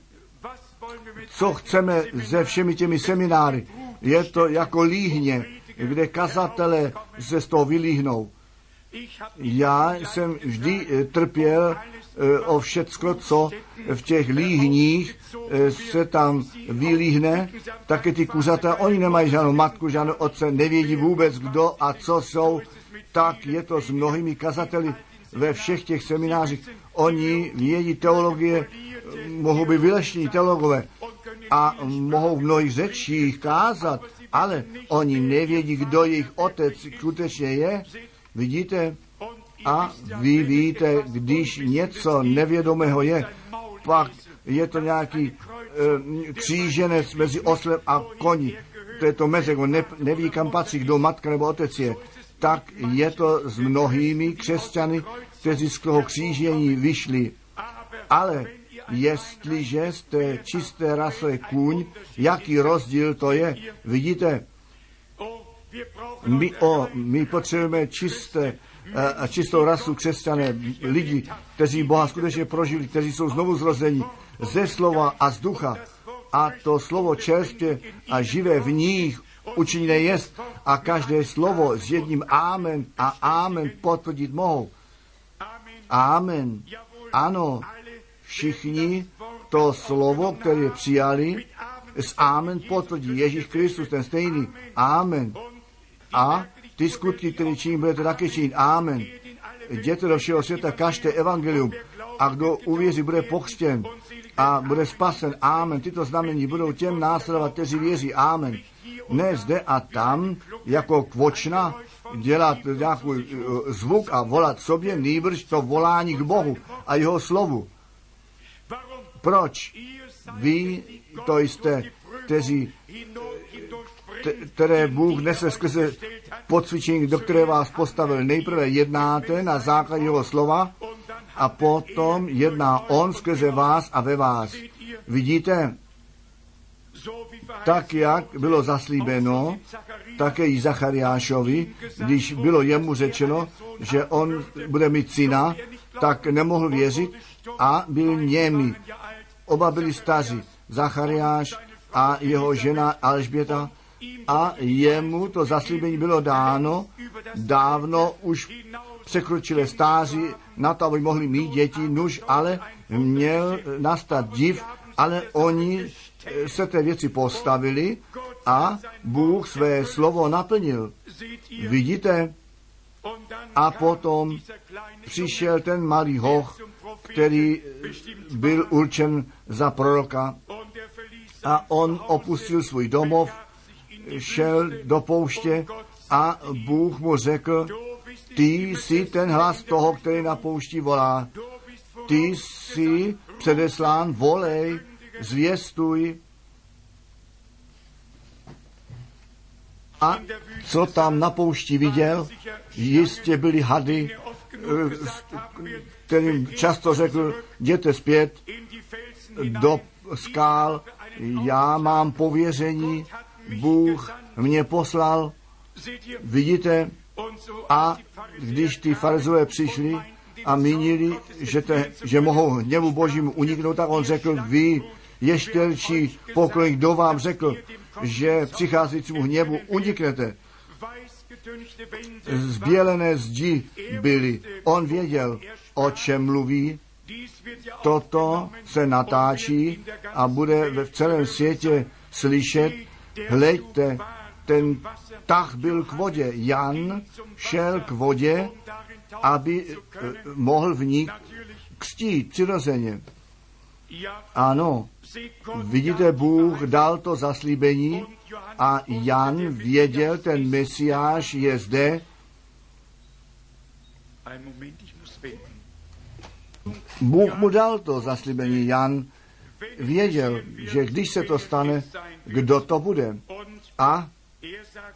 Speaker 2: co chceme se všemi těmi semináry. Je to jako líhně, kde kazatele se z toho vylíhnou. Já jsem vždy eh, trpěl eh, o všecko, co v těch líhních eh, se tam vylíhne, také ty kuřata, oni nemají žádnou matku, žádnou otce, nevědí vůbec kdo a co jsou, tak je to s mnohými kazateli ve všech těch seminářích. Oni vědí teologie, mohou být vylešní teologové a mohou v mnohých řečích kázat, ale oni nevědí, kdo jejich otec skutečně je. Vidíte? A vy víte, když něco nevědomého je, pak je to nějaký e, kříženec mezi oslem a koní. To je to meze, on ne, neví, kam patří, kdo matka nebo otec je. Tak je to s mnohými křesťany, kteří z toho křížení vyšli. Ale jestliže jste čisté rasové kůň, jaký rozdíl to je? Vidíte, my, o, my potřebujeme čisté, a čistou rasu křesťané, lidi, kteří Boha skutečně prožili, kteří jsou znovu zrození ze slova a z ducha. A to slovo čerstvě a živé v nich učiněné jest a každé slovo s jedním amen a amen potvrdit mohou. Amen. Ano, všichni to slovo, které přijali, s amen potvrdí Ježíš Kristus, ten stejný. Amen. A ty skutky, které činí, budete taky činit. Amen. Jděte do všeho světa, kažte evangelium. A kdo uvěří, bude pochstěn a bude spasen. Amen. Tyto znamení budou těm následovat, kteří věří. Amen. Ne zde a tam, jako kvočna, dělat nějaký eh, zvuk a volat sobě, nýbrž to volání k Bohu a jeho slovu. Proč? Vy to jste, kteří které Bůh nese skrze podcvičení, do které vás postavil. Nejprve jednáte na základě jeho slova a potom jedná on skrze vás a ve vás. Vidíte, tak jak bylo zaslíbeno, také i Zachariášovi, když bylo jemu řečeno, že on bude mít syna, tak nemohl věřit a byl němi. Oba byli staří, Zachariáš a jeho žena Alžběta a jemu to zaslíbení bylo dáno, dávno už překročilé stáří na to, aby mohli mít děti, nuž, ale měl nastat div, ale oni se té věci postavili a Bůh své slovo naplnil. Vidíte? A potom přišel ten malý hoch, který byl určen za proroka a on opustil svůj domov, šel do pouště a Bůh mu řekl, ty jsi ten hlas toho, který na poušti volá. Ty jsi předeslán, volej, zvěstuj. A co tam na poušti viděl? Jistě byly hady, kterým často řekl, jděte zpět do skál, já mám pověření, Bůh mě poslal. Vidíte, a když ty farizové přišli a mínili, že, te, že mohou hněvu božímu uniknout, tak on řekl, vy ještěrčí poklon, kdo vám řekl, že přicházejícímu hněvu uniknete. Zbělené zdi byly. On věděl, o čem mluví. Toto se natáčí a bude v celém světě slyšet. Hleďte, ten tah byl k vodě. Jan šel k vodě, aby eh, mohl v ní kstít přirozeně. Ano, vidíte, Bůh dal to zaslíbení a Jan věděl, ten Mesiáš je zde. Bůh mu dal to zaslíbení. Jan věděl, že když se to stane, kdo to bude. A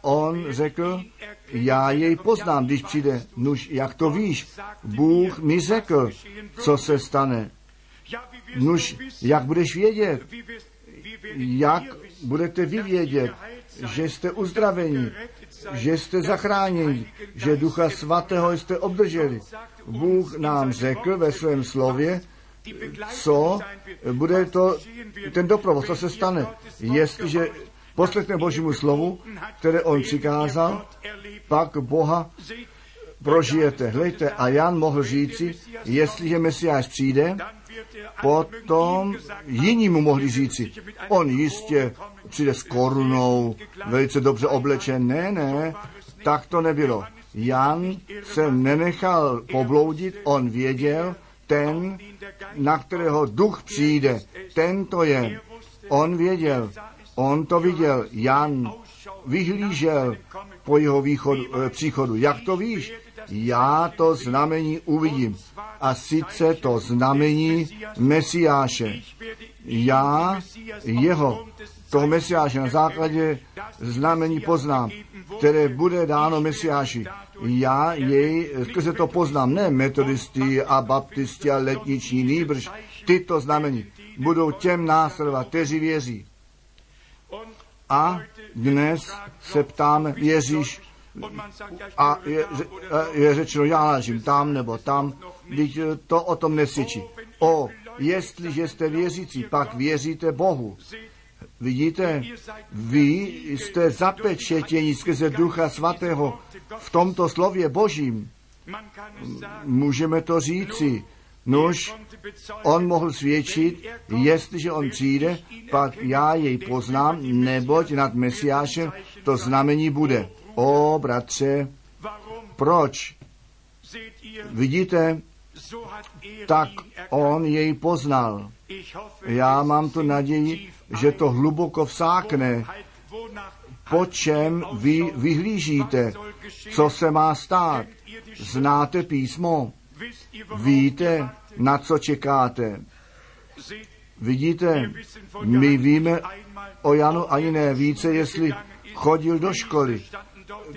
Speaker 2: on řekl, já jej poznám, když přijde. Nuž, jak to víš? Bůh mi řekl, co se stane. Nuž, jak budeš vědět? Jak budete vy vědět, že jste uzdraveni, že jste zachráněni, že Ducha Svatého jste obdrželi? Bůh nám řekl ve svém slově, co bude to, ten doprovod, co se stane, jestliže poslechne Božímu slovu, které on přikázal, pak Boha prožijete. Hlejte, a Jan mohl říci, jestliže Mesiáš přijde, potom jiní mu mohli říci, on jistě přijde s korunou, velice dobře oblečen. Ne, ne, tak to nebylo. Jan se nenechal pobloudit, on věděl, ten, na kterého duch přijde, ten to je. On věděl, on to viděl. Jan vyhlížel po jeho východu, eh, příchodu. Jak to víš? Já to znamení uvidím. A sice to znamení Mesiáše. Já jeho, toho Mesiáše na základě znamení poznám, které bude dáno Mesiáši. Já jej skrze to poznám, ne metodisty a baptisti a letniční nýbrž. Tyto znamení budou těm následovat, kteří věří. A dnes se ptáme, Ježíš, a je, je řečeno, já ležím tam nebo tam, když to o tom nesvědčí. O, jestliže jste věřící, pak věříte Bohu. Vidíte, vy jste zapečetěni skrze Ducha Svatého v tomto slově Božím. Můžeme to říci. Nož, on mohl svědčit, jestliže on přijde, pak já jej poznám, neboť nad Mesiášem to znamení bude. O, bratře, proč? Vidíte, tak on jej poznal. Já mám tu naději, že to hluboko vsákne, po čem vy vyhlížíte, co se má stát. Znáte písmo? Víte, na co čekáte? Vidíte, my víme o Janu ani ne více, jestli chodil do školy.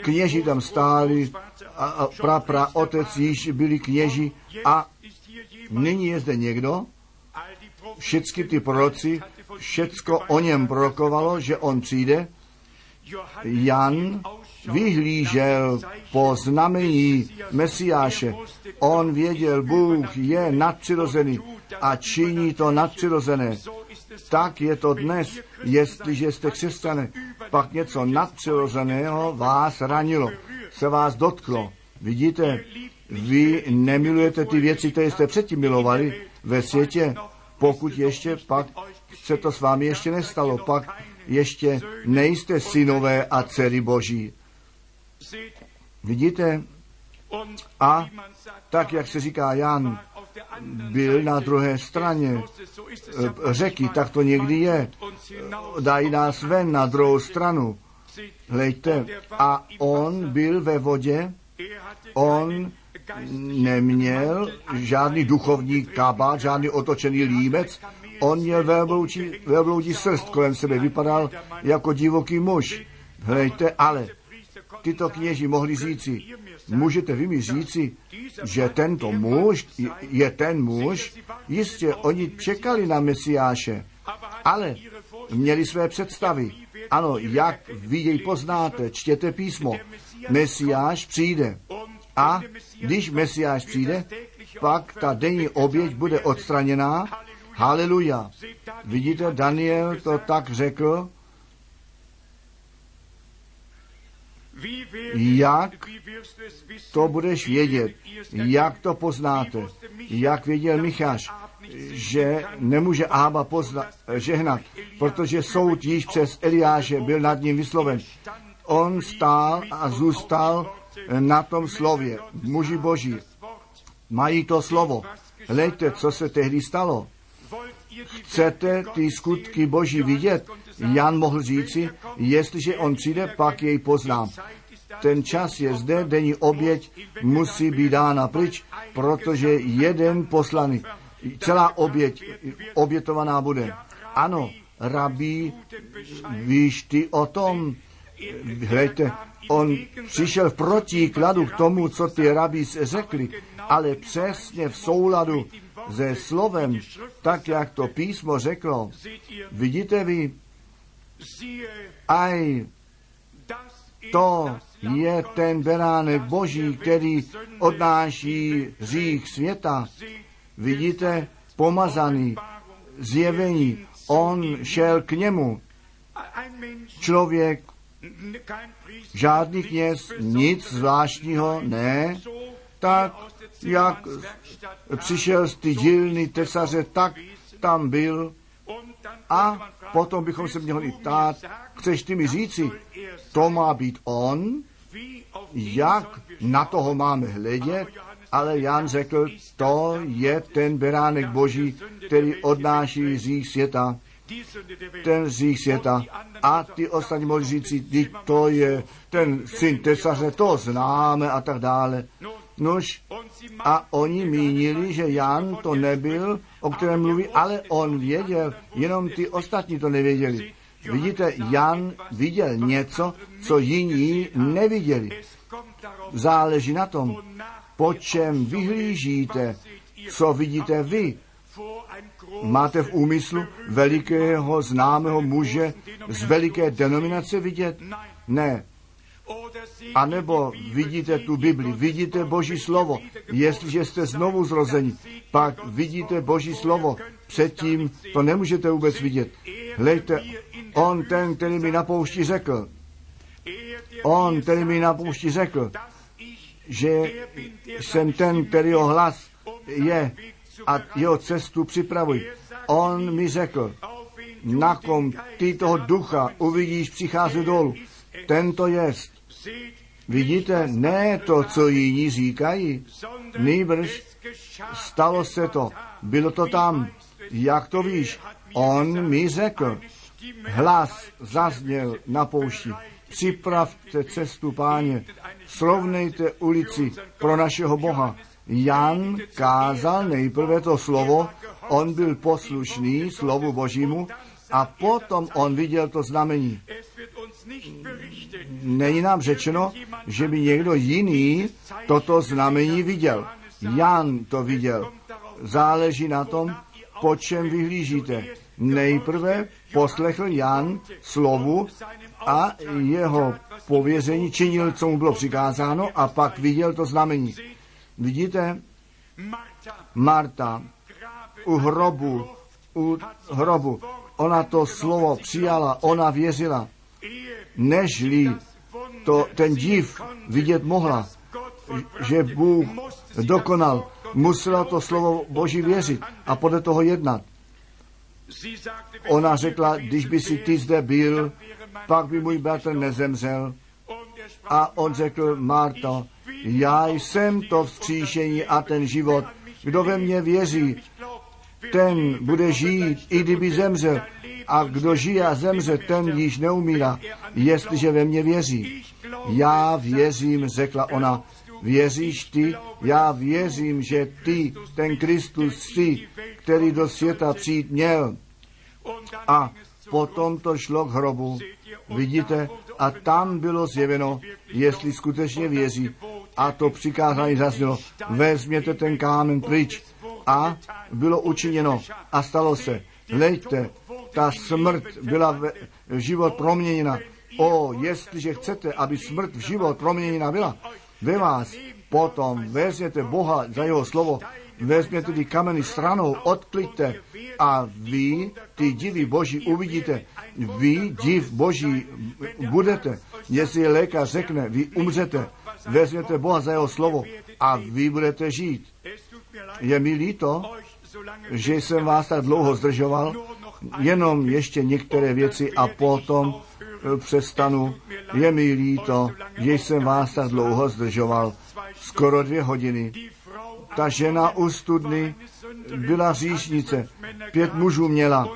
Speaker 2: Kněži tam stáli a, pra, pra otec již byli kněži a nyní je zde někdo, všechny ty proroci, všecko o něm prorokovalo, že on přijde. Jan vyhlížel po znamení Mesiáše. On věděl, Bůh je nadpřirozený a činí to nadpřirozené. Tak je to dnes, jestliže jste křesťané, pak něco nadpřirozeného vás ranilo, se vás dotklo. Vidíte, vy nemilujete ty věci, které jste předtím milovali ve světě, pokud ještě pak se to s vámi ještě nestalo, pak ještě nejste synové a dcery Boží. Vidíte? A tak, jak se říká Jan, byl na druhé straně eh, řeky, tak to někdy je. Dají nás ven na druhou stranu. Hlejte, a on byl ve vodě, on neměl žádný duchovní kabát, žádný otočený límec, on měl velbloudí, velbloudí srst kolem sebe, vypadal jako divoký muž. Hlejte, ale tyto kněži mohli říci, můžete vy mi říci, že tento muž je ten muž, jistě oni čekali na Mesiáše, ale měli své představy. Ano, jak vy jej poznáte, čtěte písmo. Mesiáš přijde. A když Mesiáš přijde, pak ta denní oběť bude odstraněná. Haleluja. Vidíte, Daniel to tak řekl, jak to budeš vědět, jak to poznáte, jak věděl Micháš, že nemůže Ába pozna, žehnat, protože soud již přes Eliáše byl nad ním vysloven. On stál a zůstal na tom slově. Muži boží mají to slovo. Hlejte, co se tehdy stalo. Chcete ty skutky boží vidět? Jan mohl říci, jestliže on přijde, pak jej poznám. Ten čas je zde, denní oběť musí být dána pryč, protože jeden poslaný celá oběť obětovaná bude. Ano, rabí, víš ty o tom, hleďte, on přišel v protikladu k tomu, co ty rabí řekli, ale přesně v souladu se slovem, tak jak to písmo řeklo. Vidíte vy, aj to je ten beránek boží, který odnáší hřích světa. Vidíte, pomazaný, zjevení, on šel k němu. Člověk, žádný kněz, nic zvláštního, ne, tak jak přišel z ty dílny tesaře, tak tam byl a potom bychom se měli ptát, chceš ty mi říci, to má být on, jak na toho máme hledět, ale Jan řekl, to je ten beránek boží, který odnáší hřích světa, ten hřích světa. A ty ostatní mohli říci, to je ten syn tesaře, to známe a tak dále. Nož, a oni mínili, že Jan to nebyl, o kterém mluví, ale on věděl, jenom ty ostatní to nevěděli. Vidíte, Jan viděl něco, co jiní neviděli. Záleží na tom, po čem vyhlížíte, co vidíte vy. Máte v úmyslu velikého známého muže z veliké denominace vidět? Ne. A nebo vidíte tu Bibli, vidíte Boží slovo. Jestliže jste znovu zrozeni, pak vidíte Boží slovo. Předtím to nemůžete vůbec vidět. Hlejte, on ten, který mi na poušti řekl, on, který mi na poušti řekl, že jsem ten, který hlas je a jeho cestu připravuj. On mi řekl, na kom ty toho ducha uvidíš přicházet dolů. Tento jest. Vidíte, ne to, co jiní říkají, nejbrž stalo se to, bylo to tam. Jak to víš? On mi řekl, hlas zazněl na poušti, připravte cestu, páně, srovnejte ulici pro našeho Boha. Jan kázal nejprve to slovo, on byl poslušný slovu Božímu a potom on viděl to znamení. Není nám řečeno, že by někdo jiný toto znamení viděl. Jan to viděl. Záleží na tom, po čem vyhlížíte. Nejprve poslechl Jan slovu a jeho pověření činil, co mu bylo přikázáno a pak viděl to znamení. Vidíte, Marta u hrobu, u hrobu, ona to slovo přijala, ona věřila, nežli to, ten div vidět mohla, že Bůh dokonal, musela to slovo Boží věřit a podle toho jednat. Ona řekla, když by si ty zde byl, pak by můj bratr nezemřel. A on řekl, Marto, já jsem to vzkříšení a ten život. Kdo ve mně věří, ten bude žít, i kdyby zemřel. A kdo žije a zemře, ten již neumírá, jestliže ve mně věří. Já věřím, řekla ona, věříš ty? Já věřím, že ty, ten Kristus jsi, který do světa přijít měl. A potom to šlo k hrobu. Vidíte, a tam bylo zjeveno, jestli skutečně věří. A to přikázání zaznělo, vezměte ten kámen pryč. A bylo učiněno a stalo se. Hleďte, ta smrt byla v život proměněna. O, jestliže chcete, aby smrt v život proměněna byla ve vás, potom vezměte Boha za jeho slovo, vezměte ty kameny stranou, odkliďte a vy ty divy Boží uvidíte. Vy div Boží budete. Jestli lékař řekne, vy umřete, vezměte Boha za jeho slovo a vy budete žít. Je mi líto, že jsem vás tak dlouho zdržoval, jenom ještě některé věci a potom přestanu. Je mi líto, že jsem vás tak dlouho zdržoval. Skoro dvě hodiny. Ta žena u studny byla říšnice, pět mužů měla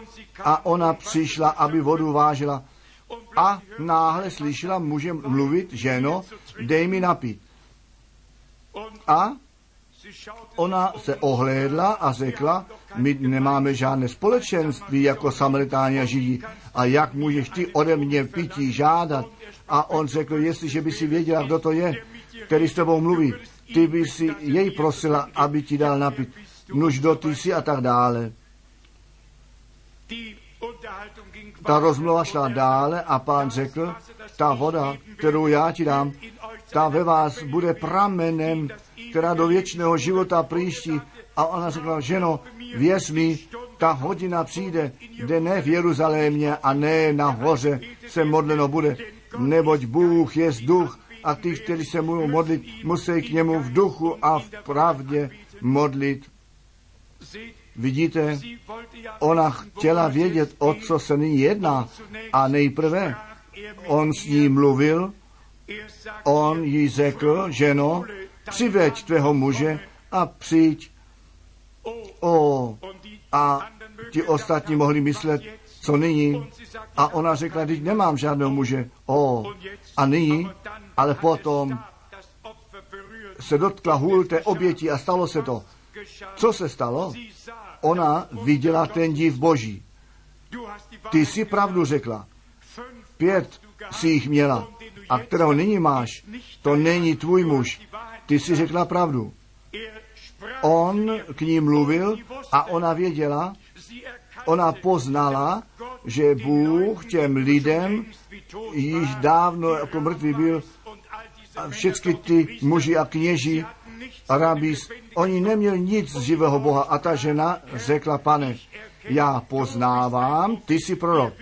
Speaker 2: a ona přišla, aby vodu vážila a náhle slyšela muže mluvit, ženo, dej mi napít. A Ona se ohlédla a řekla, my nemáme žádné společenství jako samaritáni a židí. A jak můžeš ty ode mě pití žádat? A on řekl, jestliže by si věděla, kdo to je, který s tebou mluví, ty by si jej prosila, aby ti dal napit. Nuž do ty si a tak dále. Ta rozmluva šla dále a pán řekl, ta voda, kterou já ti dám, ta ve vás bude pramenem, která do věčného života příští. A ona řekla, ženo, věř mi, ta hodina přijde, kde ne v Jeruzalémě a ne na hoře se modleno bude, neboť Bůh je duch a ty, kteří se budou modlit, musí k němu v duchu a v pravdě modlit. Vidíte, ona chtěla vědět, o co se nyní jedná. A nejprve on s ní mluvil, on jí řekl, ženo, přiveď tvého muže a přijď. O, a ti ostatní mohli myslet, co nyní? A ona řekla, teď nemám žádného muže. O, a nyní, ale potom se dotkla hůl té oběti a stalo se to. Co se stalo? Ona viděla ten div boží. Ty si pravdu řekla. Pět si jich měla. A kterého nyní máš, to není tvůj muž. Ty si řekla pravdu. On k ní mluvil a ona věděla, ona poznala, že Bůh těm lidem již dávno jako mrtvý byl a všechny ty muži a kněži a rabis, oni neměli nic z živého Boha. A ta žena řekla, pane, já poznávám, ty jsi prorok.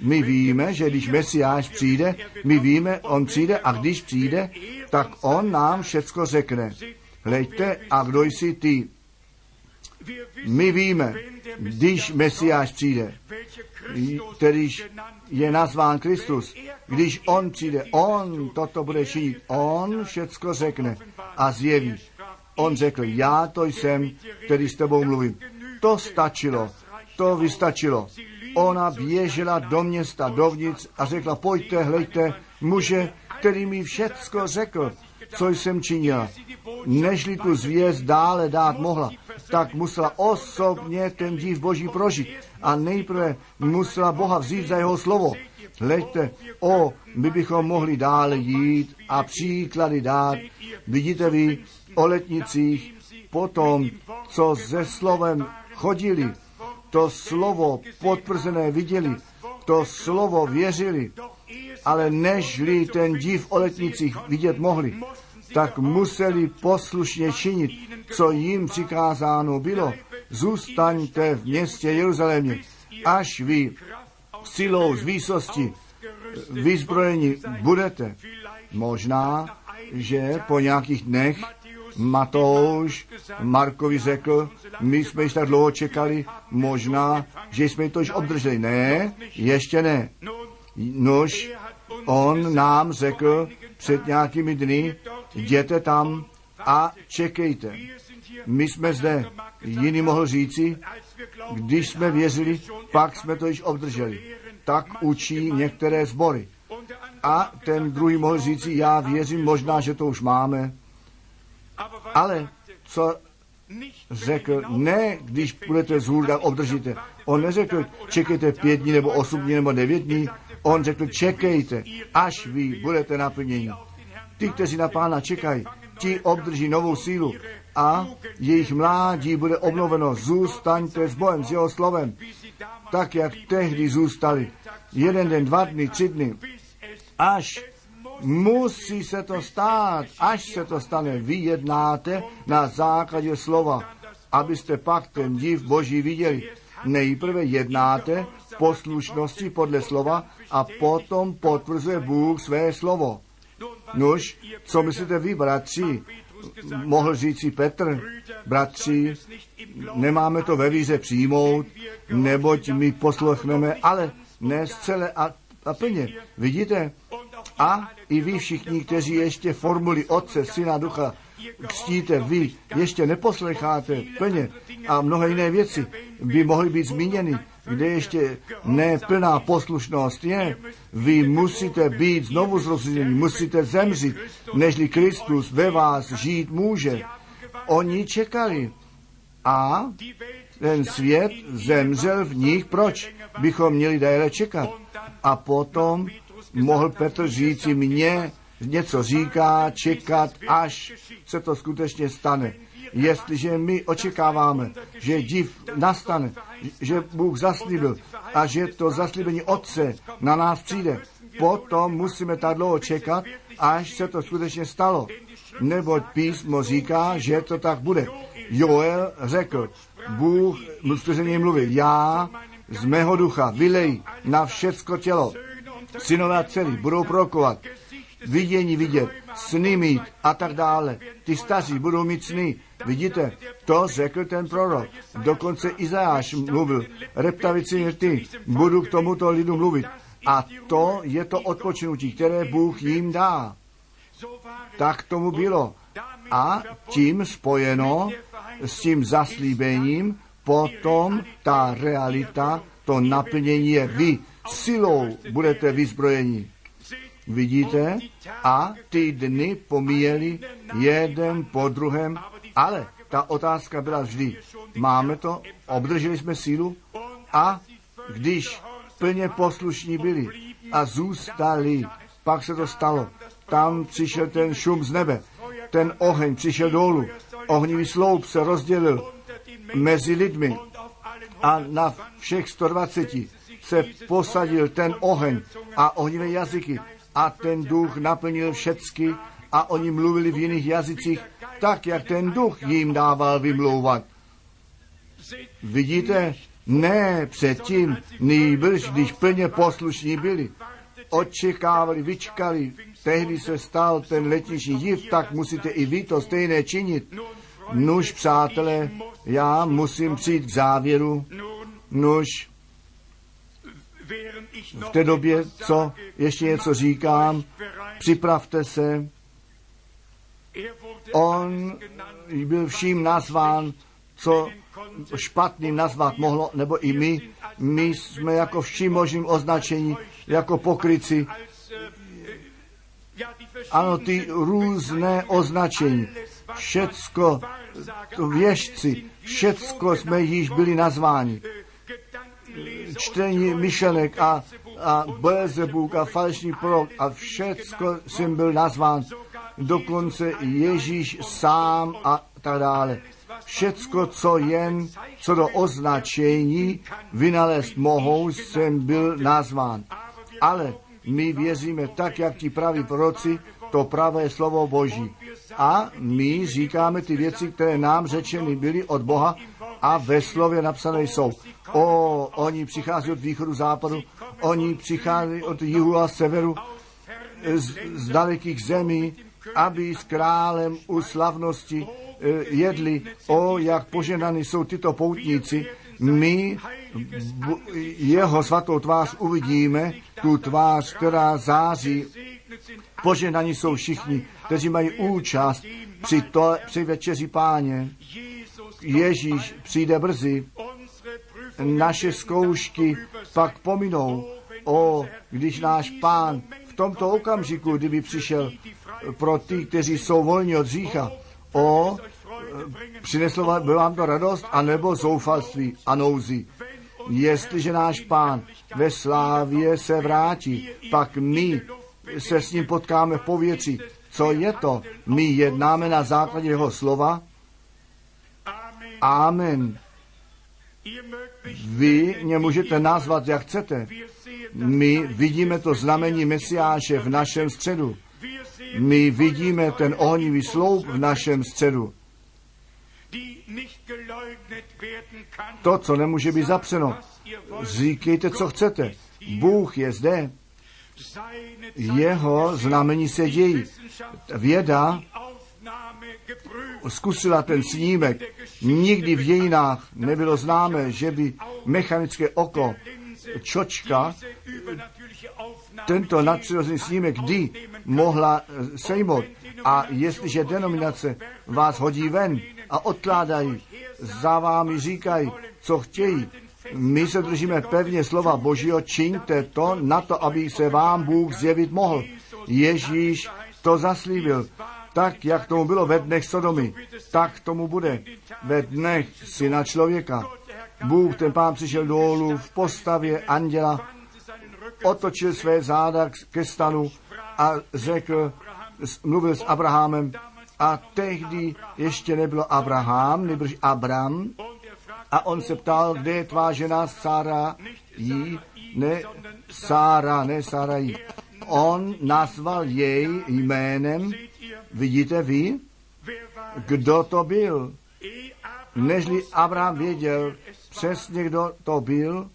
Speaker 2: My víme, že když Mesiáš přijde, my víme, on přijde a když přijde, tak on nám všecko řekne. Hleďte, a kdo jsi ty? My víme, když Mesiáš přijde, kterýž je nazván Kristus, když on přijde, on toto bude činit, on všecko řekne a zjeví. On řekl, já to jsem, který s tebou mluvím. To stačilo, to vystačilo. Ona běžela do města, dovnitř a řekla, pojďte, hlejte, muže, který mi všecko řekl, co jsem činila. Nežli tu zvěst dále dát mohla, tak musela osobně ten div Boží prožít. A nejprve musela Boha vzít za jeho slovo. Hleďte, o, my bychom mohli dále jít a příklady dát. Vidíte vy o letnicích, potom, co se slovem chodili, to slovo potvrzené viděli, to slovo věřili, ale nežli ten div o letnicích vidět mohli, tak museli poslušně činit, co jim přikázáno bylo. Zůstaňte v městě Jeruzalémě, až vy silou z výsosti vyzbrojeni budete. Možná, že po nějakých dnech Matouš Markovi řekl, my jsme již tak dlouho čekali, možná, že jsme to již obdrželi. Ne, ještě ne. Nož, on nám řekl před nějakými dny, jděte tam a čekejte. My jsme zde. Jiný mohl říci, když jsme věřili, pak jsme to již obdrželi. Tak učí některé sbory. A ten druhý mohl říci, já věřím, možná, že to už máme. Ale co řekl, ne, když budete z hůrda, obdržíte. On neřekl, čekejte pět dní, nebo osm dní, nebo devět dní. On řekl, čekejte, až vy budete naplněni. Ty, kteří na pána čekají, ti obdrží novou sílu a jejich mládí bude obnoveno. Zůstaňte s Bohem, s jeho slovem, tak jak tehdy zůstali. Jeden den, dva dny, tři dny, až musí se to stát, až se to stane, vy jednáte na základě slova, abyste pak ten div Boží viděli. Nejprve jednáte poslušnosti podle slova a potom potvrzuje Bůh své slovo. Nož, co myslíte vy, bratři? Mohl říci Petr, bratři, nemáme to ve víze přijmout, neboť my poslechneme, ale ne zcela a, plně. Vidíte? A i vy všichni, kteří ještě formuli Otce, Syna, Ducha křtíte, vy ještě neposlecháte plně a mnohé jiné věci by mohly být zmíněny, kde ještě neplná poslušnost je. Vy musíte být znovu zrození, musíte zemřít, nežli Kristus ve vás žít může. Oni čekali. A ten svět zemřel v nich. Proč bychom měli déle čekat? A potom mohl Petr říci, mně něco říká, čekat, až se to skutečně stane. Jestliže my očekáváme, že div nastane, že Bůh zaslíbil a že to zaslíbení Otce na nás přijde, potom musíme tak dlouho čekat, až se to skutečně stalo. Neboť písmo říká, že to tak bude. Joel řekl, Bůh skrze něj mluvil, já z mého ducha vylej na všecko tělo. Synové a dcery budou prokovat, vidění vidět, sny mít a tak dále. Ty staří budou mít sny. Vidíte, to řekl ten prorok. Dokonce Izajáš mluvil, reptavici ty, budu k tomuto lidu mluvit. A to je to odpočinutí, které Bůh jim dá. Tak tomu bylo. A tím spojeno s tím zaslíbením, potom ta realita, to naplnění je vy. Silou budete vyzbrojeni. Vidíte? A ty dny pomíjeli jeden po druhém, ale ta otázka byla vždy, máme to, obdrželi jsme sílu a když plně poslušní byli a zůstali, pak se to stalo. Tam přišel ten šum z nebe, ten oheň přišel dolů, ohnivý sloup se rozdělil mezi lidmi a na všech 120 se posadil ten oheň a ohnivé jazyky a ten duch naplnil všecky a oni mluvili v jiných jazycích, tak jak ten duch jim dával vymlouvat. Vidíte, ne předtím, nejbrž, když plně poslušní byli, očekávali, vyčkali, tehdy se stal ten letniční div, tak musíte i vy to stejné činit. Nuž, přátelé, já musím přijít k závěru. Nuž, v té době, co ještě něco říkám, připravte se. On byl vším nazván, co špatným nazvat mohlo, nebo i my. My jsme jako vším možným označení, jako pokryci. Ano, ty různé označení, všecko, věžci, všecko jsme již byli nazváni čtení myšlenek a, a Belzebuk a falešný prorok a všecko jsem byl nazván, dokonce Ježíš sám a tak dále. Všecko, co jen, co do označení vynalézt mohou, jsem byl nazván. Ale my věříme tak, jak ti praví proroci, to pravé slovo Boží. A my říkáme ty věci, které nám řečeny byly od Boha a ve slově napsané jsou. O, oni přichází od východu, západu, oni přichází od jihu a severu, z, z dalekých zemí, aby s králem u slavnosti eh, jedli. O, jak poženaní jsou tyto poutníci. My jeho svatou tvář uvidíme, tu tvář, která září. Poženaní jsou všichni, kteří mají účast při, to, při večeři páně. Ježíš přijde brzy naše zkoušky pak pominou. O, když náš pán v tomto okamžiku, kdyby přišel pro ty, kteří jsou volní od řícha, o, přineslo by vám to radost, anebo zoufalství a nouzi. Jestliže náš pán ve slávě se vrátí, pak my se s ním potkáme v povětří. Co je to? My jednáme na základě jeho slova. Amen. Vy mě můžete nazvat, jak chcete. My vidíme to znamení Mesiáše v našem středu. My vidíme ten ohnivý sloup v našem středu. To, co nemůže být zapřeno. Říkejte, co chcete. Bůh je zde. Jeho znamení se dějí. Věda zkusila ten snímek. Nikdy v dějinách nebylo známé, že by mechanické oko čočka tento nadpřirozený snímek kdy mohla sejmout. A jestliže denominace vás hodí ven a odkládají, za vámi říkají, co chtějí, my se držíme pevně slova Božího, čiňte to na to, aby se vám Bůh zjevit mohl. Ježíš to zaslíbil Tak, jak tomu bylo ve dnech Sodomy, tak tomu bude ve dnech syna člověka. Bůh, ten pán přišel dolů v postavě anděla, otočil své záda ke stanu a řekl, mluvil s Abrahamem a tehdy ještě nebylo Abraham, nebyl Abram a on se ptal, kde je tvá žena Sára jí, ne Sára, ne Sára jí. On nazval jej jménem, vidíte vy, kdo to byl. Nežli Abraham věděl přesně, kdo to byl,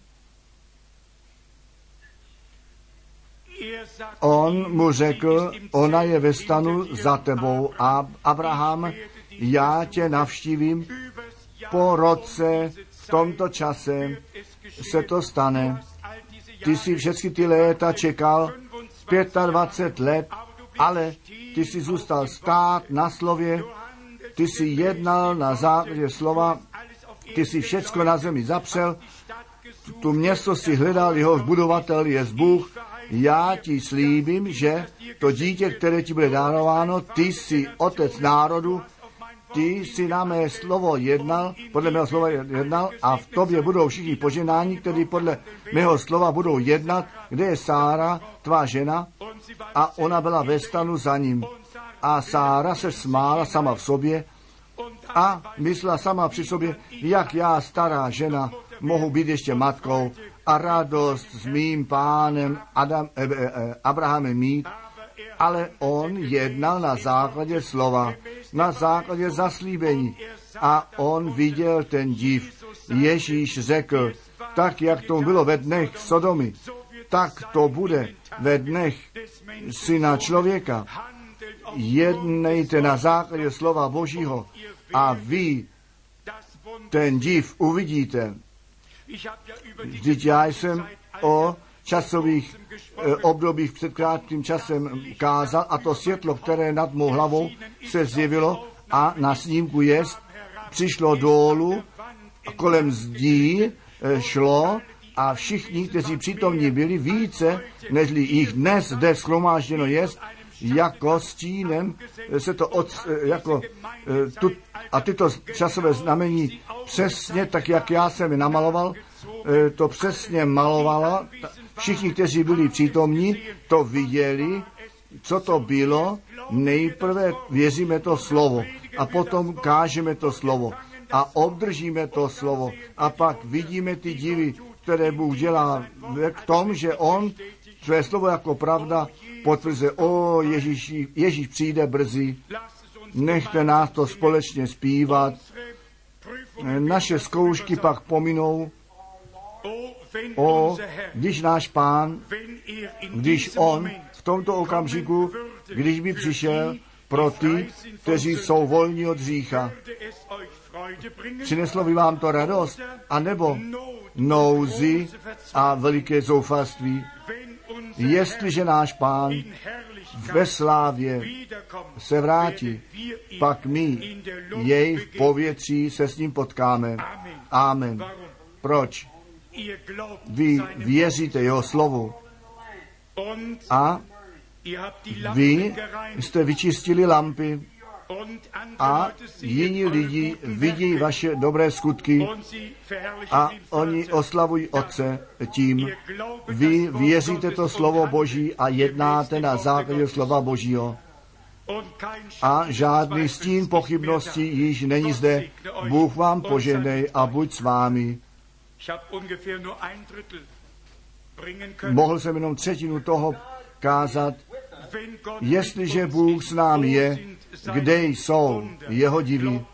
Speaker 2: On mu řekl, ona je ve stanu za tebou a Abraham, já tě navštívím po roce, v tomto čase se to stane. Ty jsi všechny ty léta čekal, 25 let, ale ty jsi zůstal stát na slově, ty jsi jednal na základě slova, ty jsi všecko na zemi zapřel, tu město si hledal, jehož budovatel je Bůh, já ti slíbím, že to dítě, které ti bude dárováno, ty jsi otec národu, ty jsi na mé slovo jednal, podle mého slova jednal a v tobě budou všichni poženání, kteří podle mého slova budou jednat, kde je Sára, tvá žena, a ona byla ve stanu za ním. A Sára se smála sama v sobě a myslela sama při sobě, jak já, stará žena, mohu být ještě matkou a radost s mým pánem Adam, eh, eh, Abrahamem mít, ale on jednal na základě slova, na základě zaslíbení a on viděl ten div. Ježíš řekl, tak jak to bylo ve dnech Sodomy, tak to bude ve dnech syna člověka. Jednejte na základě slova Božího a vy ten div uvidíte. Vždyť já jsem o časových e, obdobích před krátkým časem kázal a to světlo, které nad mou hlavou se zjevilo a na snímku jest, přišlo dolů kolem zdí e, šlo a všichni, kteří přítomní byli, více, než jich dnes zde schromážděno jest, jako stínem se to od, e, jako tu, a tyto časové znamení přesně tak, jak já jsem je namaloval, e, to přesně malovala. Všichni, kteří byli přítomní, to viděli, co to bylo. Nejprve věříme to slovo a potom kážeme to slovo a obdržíme to slovo a pak vidíme ty divy, které Bůh dělá v tom, že On své slovo jako pravda potvrzuje, o Ježíš, Ježíš přijde brzy, nechte nás to společně zpívat, naše zkoušky pak pominou. O, když náš pán, když on v tomto okamžiku, když by přišel pro ty, kteří jsou volní od řícha, přineslo by vám to radost, anebo nouzy a veliké zoufalství, jestliže náš pán ve slávě se vrátí, pak my jej v povětří se s ním potkáme. Amen. Proč? Vy věříte jeho slovu a vy jste vyčistili lampy a jiní lidi vidí vaše dobré skutky a oni oslavují Otce tím. Vy věříte to slovo Boží a jednáte na základě slova Božího. A žádný stín pochybnosti již není zde. Bůh vám poženej a buď s vámi. Mohl jsem jenom třetinu toho kázat. Jestliže Bůh s námi je, kde jsou jeho divy.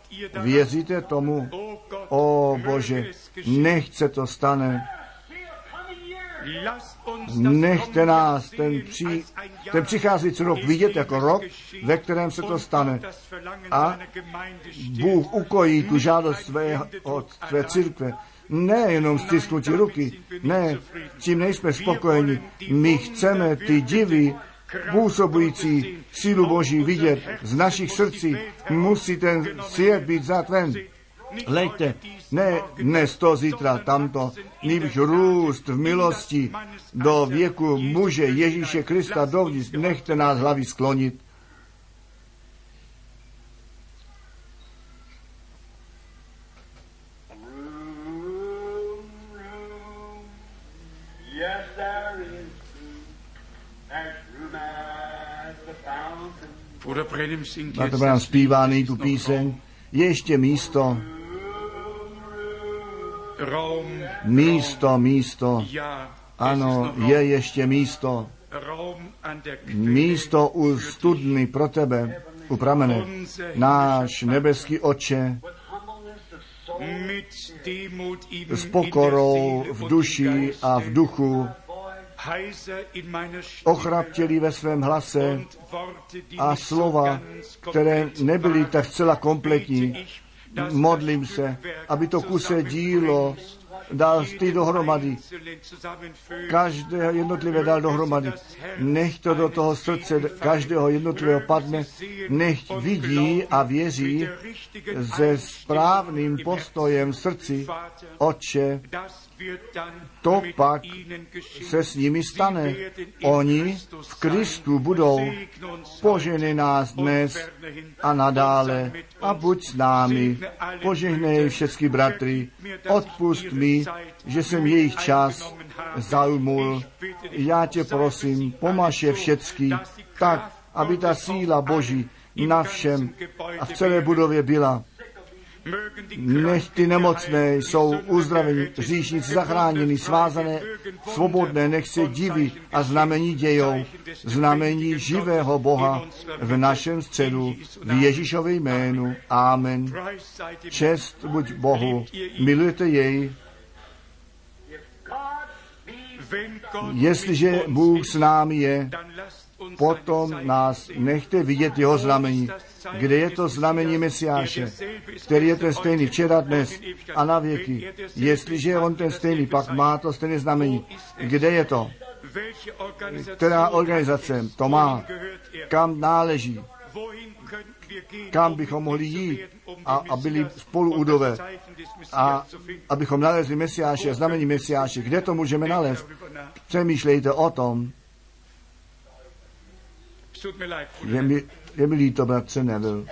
Speaker 2: Věříte tomu? O Bože, nechce to stane. Nechte nás ten, při, ten přicházející rok vidět jako rok, ve kterém se to stane. A Bůh ukojí tu žádost své, od své církve. Ne jenom stisknutí ruky, ne, tím nejsme spokojeni. My chceme ty divy působující sílu Boží vidět z našich srdcí, musí ten svět být zatven. Lejte, ne dnes to, zítra tamto, nýbrž růst v milosti do věku muže Ježíše Krista dovnitř, nechte nás hlavy sklonit. Bratr Branham zpívá nyní tu píseň. Je ještě místo, místo, místo. Ano, je ještě místo. Místo u studny pro tebe, u pramene. Náš nebeský oče s pokorou v duši a v duchu, ochraptělí ve svém hlase a slova, které nebyly tak zcela kompletní. Modlím se, aby to kuse dílo dal ty dohromady. Každé jednotlivé dal dohromady. Nech to do toho srdce každého jednotlivého padne. Nech vidí a věří se správným postojem v srdci. Otče, to pak se s nimi stane. Oni v Kristu budou. Požehnej nás dnes a nadále a buď s námi. Požehnej všechny bratry. Odpust mi, že jsem jejich čas zaujmul. Já tě prosím, pomaž je všecky tak, aby ta síla Boží na všem a v celé budově byla. Nech ty nemocné jsou uzdraveni, hříšníci zachráněni, svázané, svobodné, nech se diví a znamení dějou, znamení živého Boha v našem středu, v Ježíšově jménu. Amen. Čest buď Bohu, milujete jej, jestliže Bůh s námi je, potom nás nechte vidět jeho znamení. Kde je to znamení Mesiáše, který je ten stejný včera, dnes a na věky. Jestliže je on ten stejný, pak má to stejné znamení. Kde je to? Která organizace to má? Kam náleží? Kam bychom mohli jít a, a byli spolu udové a abychom nalezli Mesiáše, znamení Mesiáše. Kde to můžeme nalézt? Přemýšlejte o tom. Je mi, je mi líto, bratře Neville.